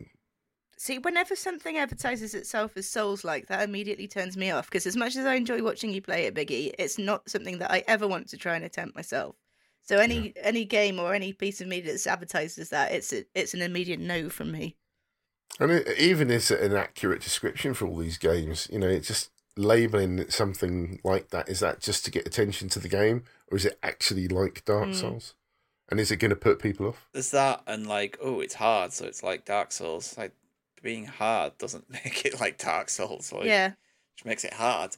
See, whenever something advertises itself as Souls like that, immediately turns me off. Because as much as I enjoy watching you play it, Biggie, it's not something that I ever want to try and attempt myself. So any any game or any piece of media that's advertised as that, it's a, it's an immediate no from me. And it even is an accurate description for all these games. You know, it's just labeling something like that. Is that just to get attention to the game, or is it actually like Dark Mm. Souls? And is it going to put people off? There's that, and like, oh, it's hard, so it's like Dark Souls. Like, being hard doesn't make it like Dark Souls. Like, yeah, which makes it hard.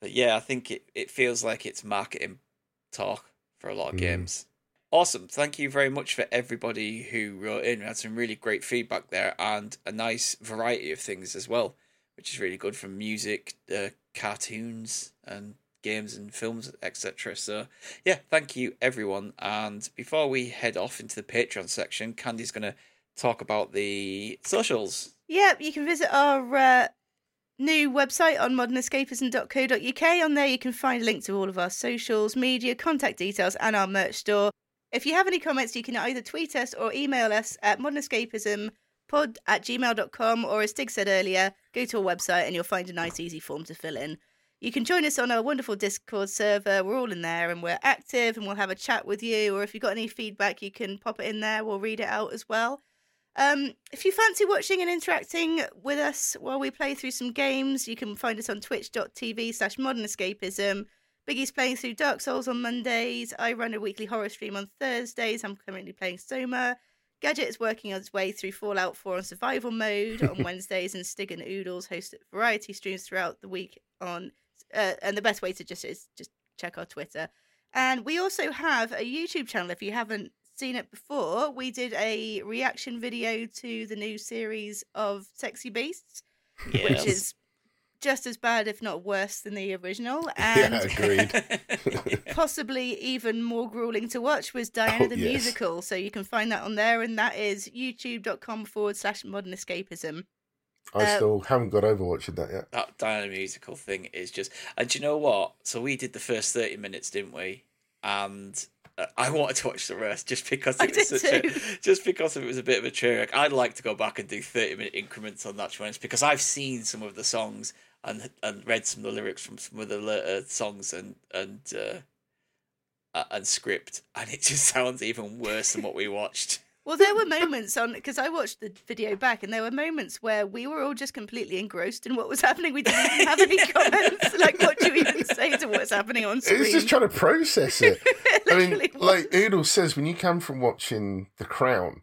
But yeah, I think it, it feels like it's marketing talk for a lot of Mm. games. Awesome. Thank you very much for everybody who wrote in. We had some really great feedback there and a nice variety of things as well, which is really good from music, uh, cartoons, and games and films, etc. So, yeah, thank you everyone. And before we head off into the Patreon section, Candy's going to talk about the socials. Yep, you can visit our uh, new website on modernescapism.co.uk. On there, you can find a link to all of our socials, media, contact details, and our merch store. If you have any comments, you can either tweet us or email us at modernescapismpod at gmail.com, or as Stig said earlier, go to our website and you'll find a nice, easy form to fill in. You can join us on our wonderful Discord server. We're all in there and we're active and we'll have a chat with you. Or if you've got any feedback, you can pop it in there. We'll read it out as well. Um, if you fancy watching and interacting with us while we play through some games, you can find us on twitch.tv slash modern escapism. Biggie's playing through Dark Souls on Mondays. I run a weekly horror stream on Thursdays. I'm currently playing Soma. Gadget is working on his way through Fallout 4 on survival mode on Wednesdays, and Stig and Oodles host variety streams throughout the week on. Uh, and the best way to just is just check our Twitter. And we also have a YouTube channel. If you haven't seen it before, we did a reaction video to the new series of Sexy Beasts, Yes. which is just as bad, if not worse, than the original, Yeah, and agreed. possibly even more grueling to watch was Diana Oh, the yes. Musical. So you can find that on there, and that is youtube.com forward slash modern escapism. I Uh, still haven't got over watching that yet. that Diana musical thing is just. And do you know what? So we did the first thirty minutes, didn't we? And I wanted to watch the rest just because I it was did such a, just because it was a bit of a train. I'd like to go back and do thirty minute increments on that be because I've seen some of the songs and and read some of the lyrics from some of the later songs and and uh, uh, and script, and it just sounds even worse than what we watched. Well, there were moments on because I watched the video back, and there were moments where we were all just completely engrossed in what was happening. We didn't even have any comments. like, what do you even say to what's happening on screen? It's just trying to process it. I mean, was. like Oodle says, when you come from watching The Crown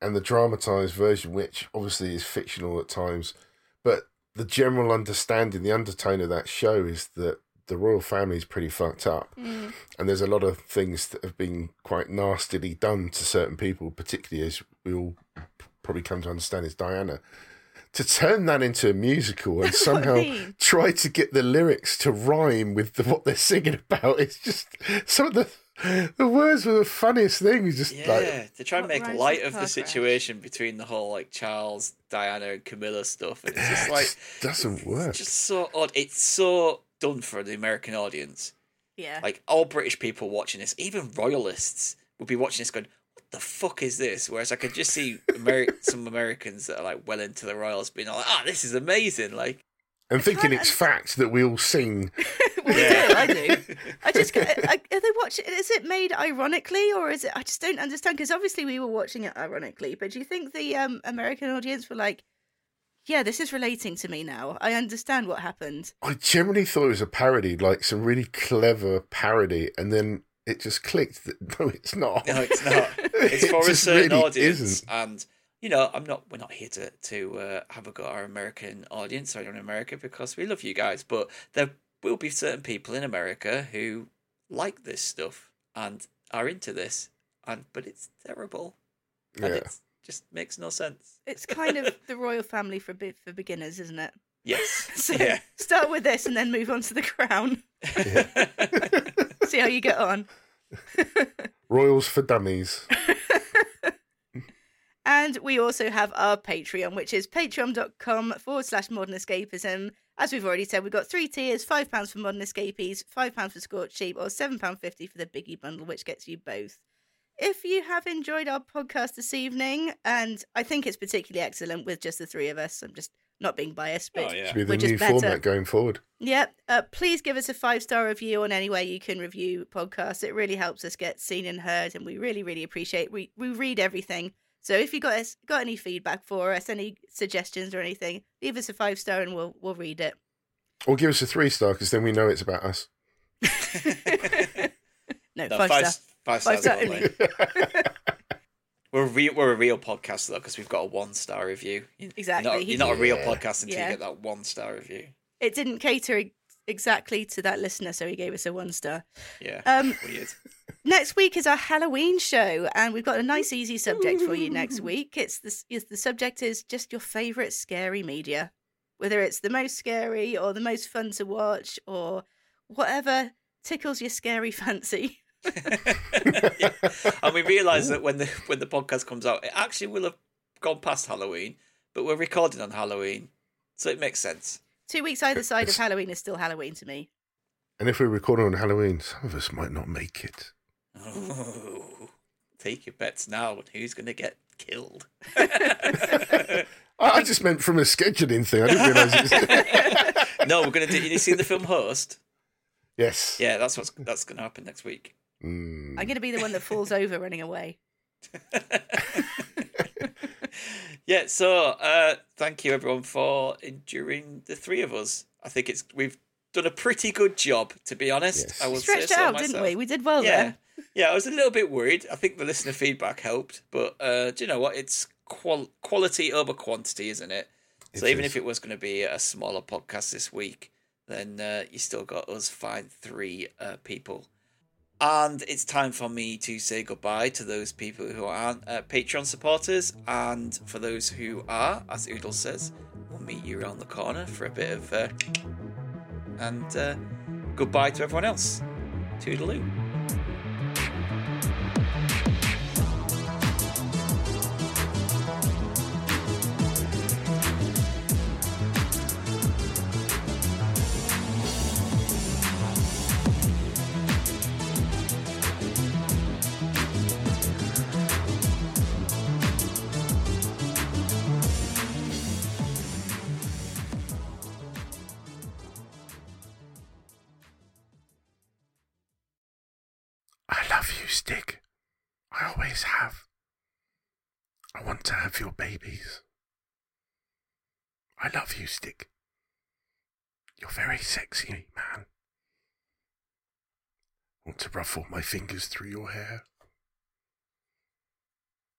and the dramatized version, which obviously is fictional at times, but the general understanding, the undertone of that show is that the royal family is pretty fucked up. Mm. And there's a lot of things that have been quite nastily done to certain people, particularly as we all probably come to understand is Diana. To turn that into a musical and That's what I somehow try to get the lyrics to rhyme with the, what they're singing about, it's just some of the the words were the funniest things. Just Yeah, like to try and make light of the situation between the whole like Charles, Diana, and Camilla stuff, and it's just like just doesn't work. it's just so odd. It's so done for the American audience. yeah. Like all British people watching this, even royalists would be watching this going, "What the fuck is this?" Whereas I could just see Ameri- some Americans that are like well into the royals being like, "Ah, this is amazing!" Like, and thinking can't it's fact that we all sing. well, we do. I do. I just I, I, are they watching? Is it made ironically, or is it? I just don't understand because obviously we were watching it ironically. But do you think the um, American audience were like, "Yeah, this is relating to me now. I understand what happened." I generally thought it was a parody, like some really clever parody, and then it just clicked that no, it's not. no, it's not. It's It for a certain really audience, isn't. and you know, I'm not. We're not here to to uh, have a go at our American audience or in America because we love you guys, but there will be certain people in America who like this stuff and are into this, and but it's terrible, and Yeah. it just makes no sense. It's kind of the royal family for be- for beginners, isn't it? Yes, So yeah. start with this and then move on to the crown. See how you get on. Royals for Dummies. And we also have our Patreon, which is patreon.com forward slash modern escapism. As we've already said, we've got three tiers £5 for modern escapees, £5 for Scorched Sheep, or £7.50 for the Biggie bundle, which gets you both. If you have enjoyed our podcast this evening, and I think it's particularly excellent with just the three of us, I'm just not being biased, but Oh yeah. Should be the Which is new better. format going forward. yeah, uh, please give us a five star review on any way you can review podcasts. It really helps us get seen and heard, and we really, really appreciate. We we read everything. So if you got us got any feedback for us, any suggestions or anything, leave us a five star and we'll we'll read it. Or give us a three star because then we know it's about us. No, No, five, five, star. Five Five stars star only. We're a real, we're a real podcast though because we've got a one star review. Exactly. You're not, you're not a real Yeah. podcast until Yeah. you get that one star review. It didn't cater exactly to that listener, so he gave us a one star. Yeah. Um, Weird. next week is our Halloween show, and we've got a nice, easy subject for you next week. It's the is the subject is just your favorite scary media, whether it's the most scary or the most fun to watch or whatever tickles your scary fancy. Yeah. And we realise that when the when the podcast comes out, it actually will have gone past Halloween, but we're recording on Halloween, so it makes sense. Two weeks either side of Halloween is still Halloween to me. And if we're recording on Halloween, some of us might not make it. Oh, take your bets now on who's going to get killed. I, I just meant from a scheduling thing. I didn't realise it was. no, we're going to do. You seen the film Host? yes. Yeah, that's what's that's going to happen next week. Mm. I'm going to be the one that falls over running away. yeah, so uh, thank you everyone for enduring the three of us. I think it's we've done a pretty good job, to be honest. Yes. I will Stretched say so out, myself. didn't we? We did well yeah, there. yeah. I was a little bit worried. I think the listener feedback helped, but uh, do you know what? It's qual- quality over quantity, isn't it? So It even is. if it was going to be a smaller podcast this week, then uh, you still got us fine three uh, people. And it's time for me to say goodbye to those people who aren't uh, Patreon supporters, and for those who are, as Oodle says, we'll meet you around the corner for a bit of. Uh, and uh, goodbye to everyone else. Toodaloo. I want to have your babies. I love you, Stick. You're very sexy, man. Want to ruffle my fingers through your hair?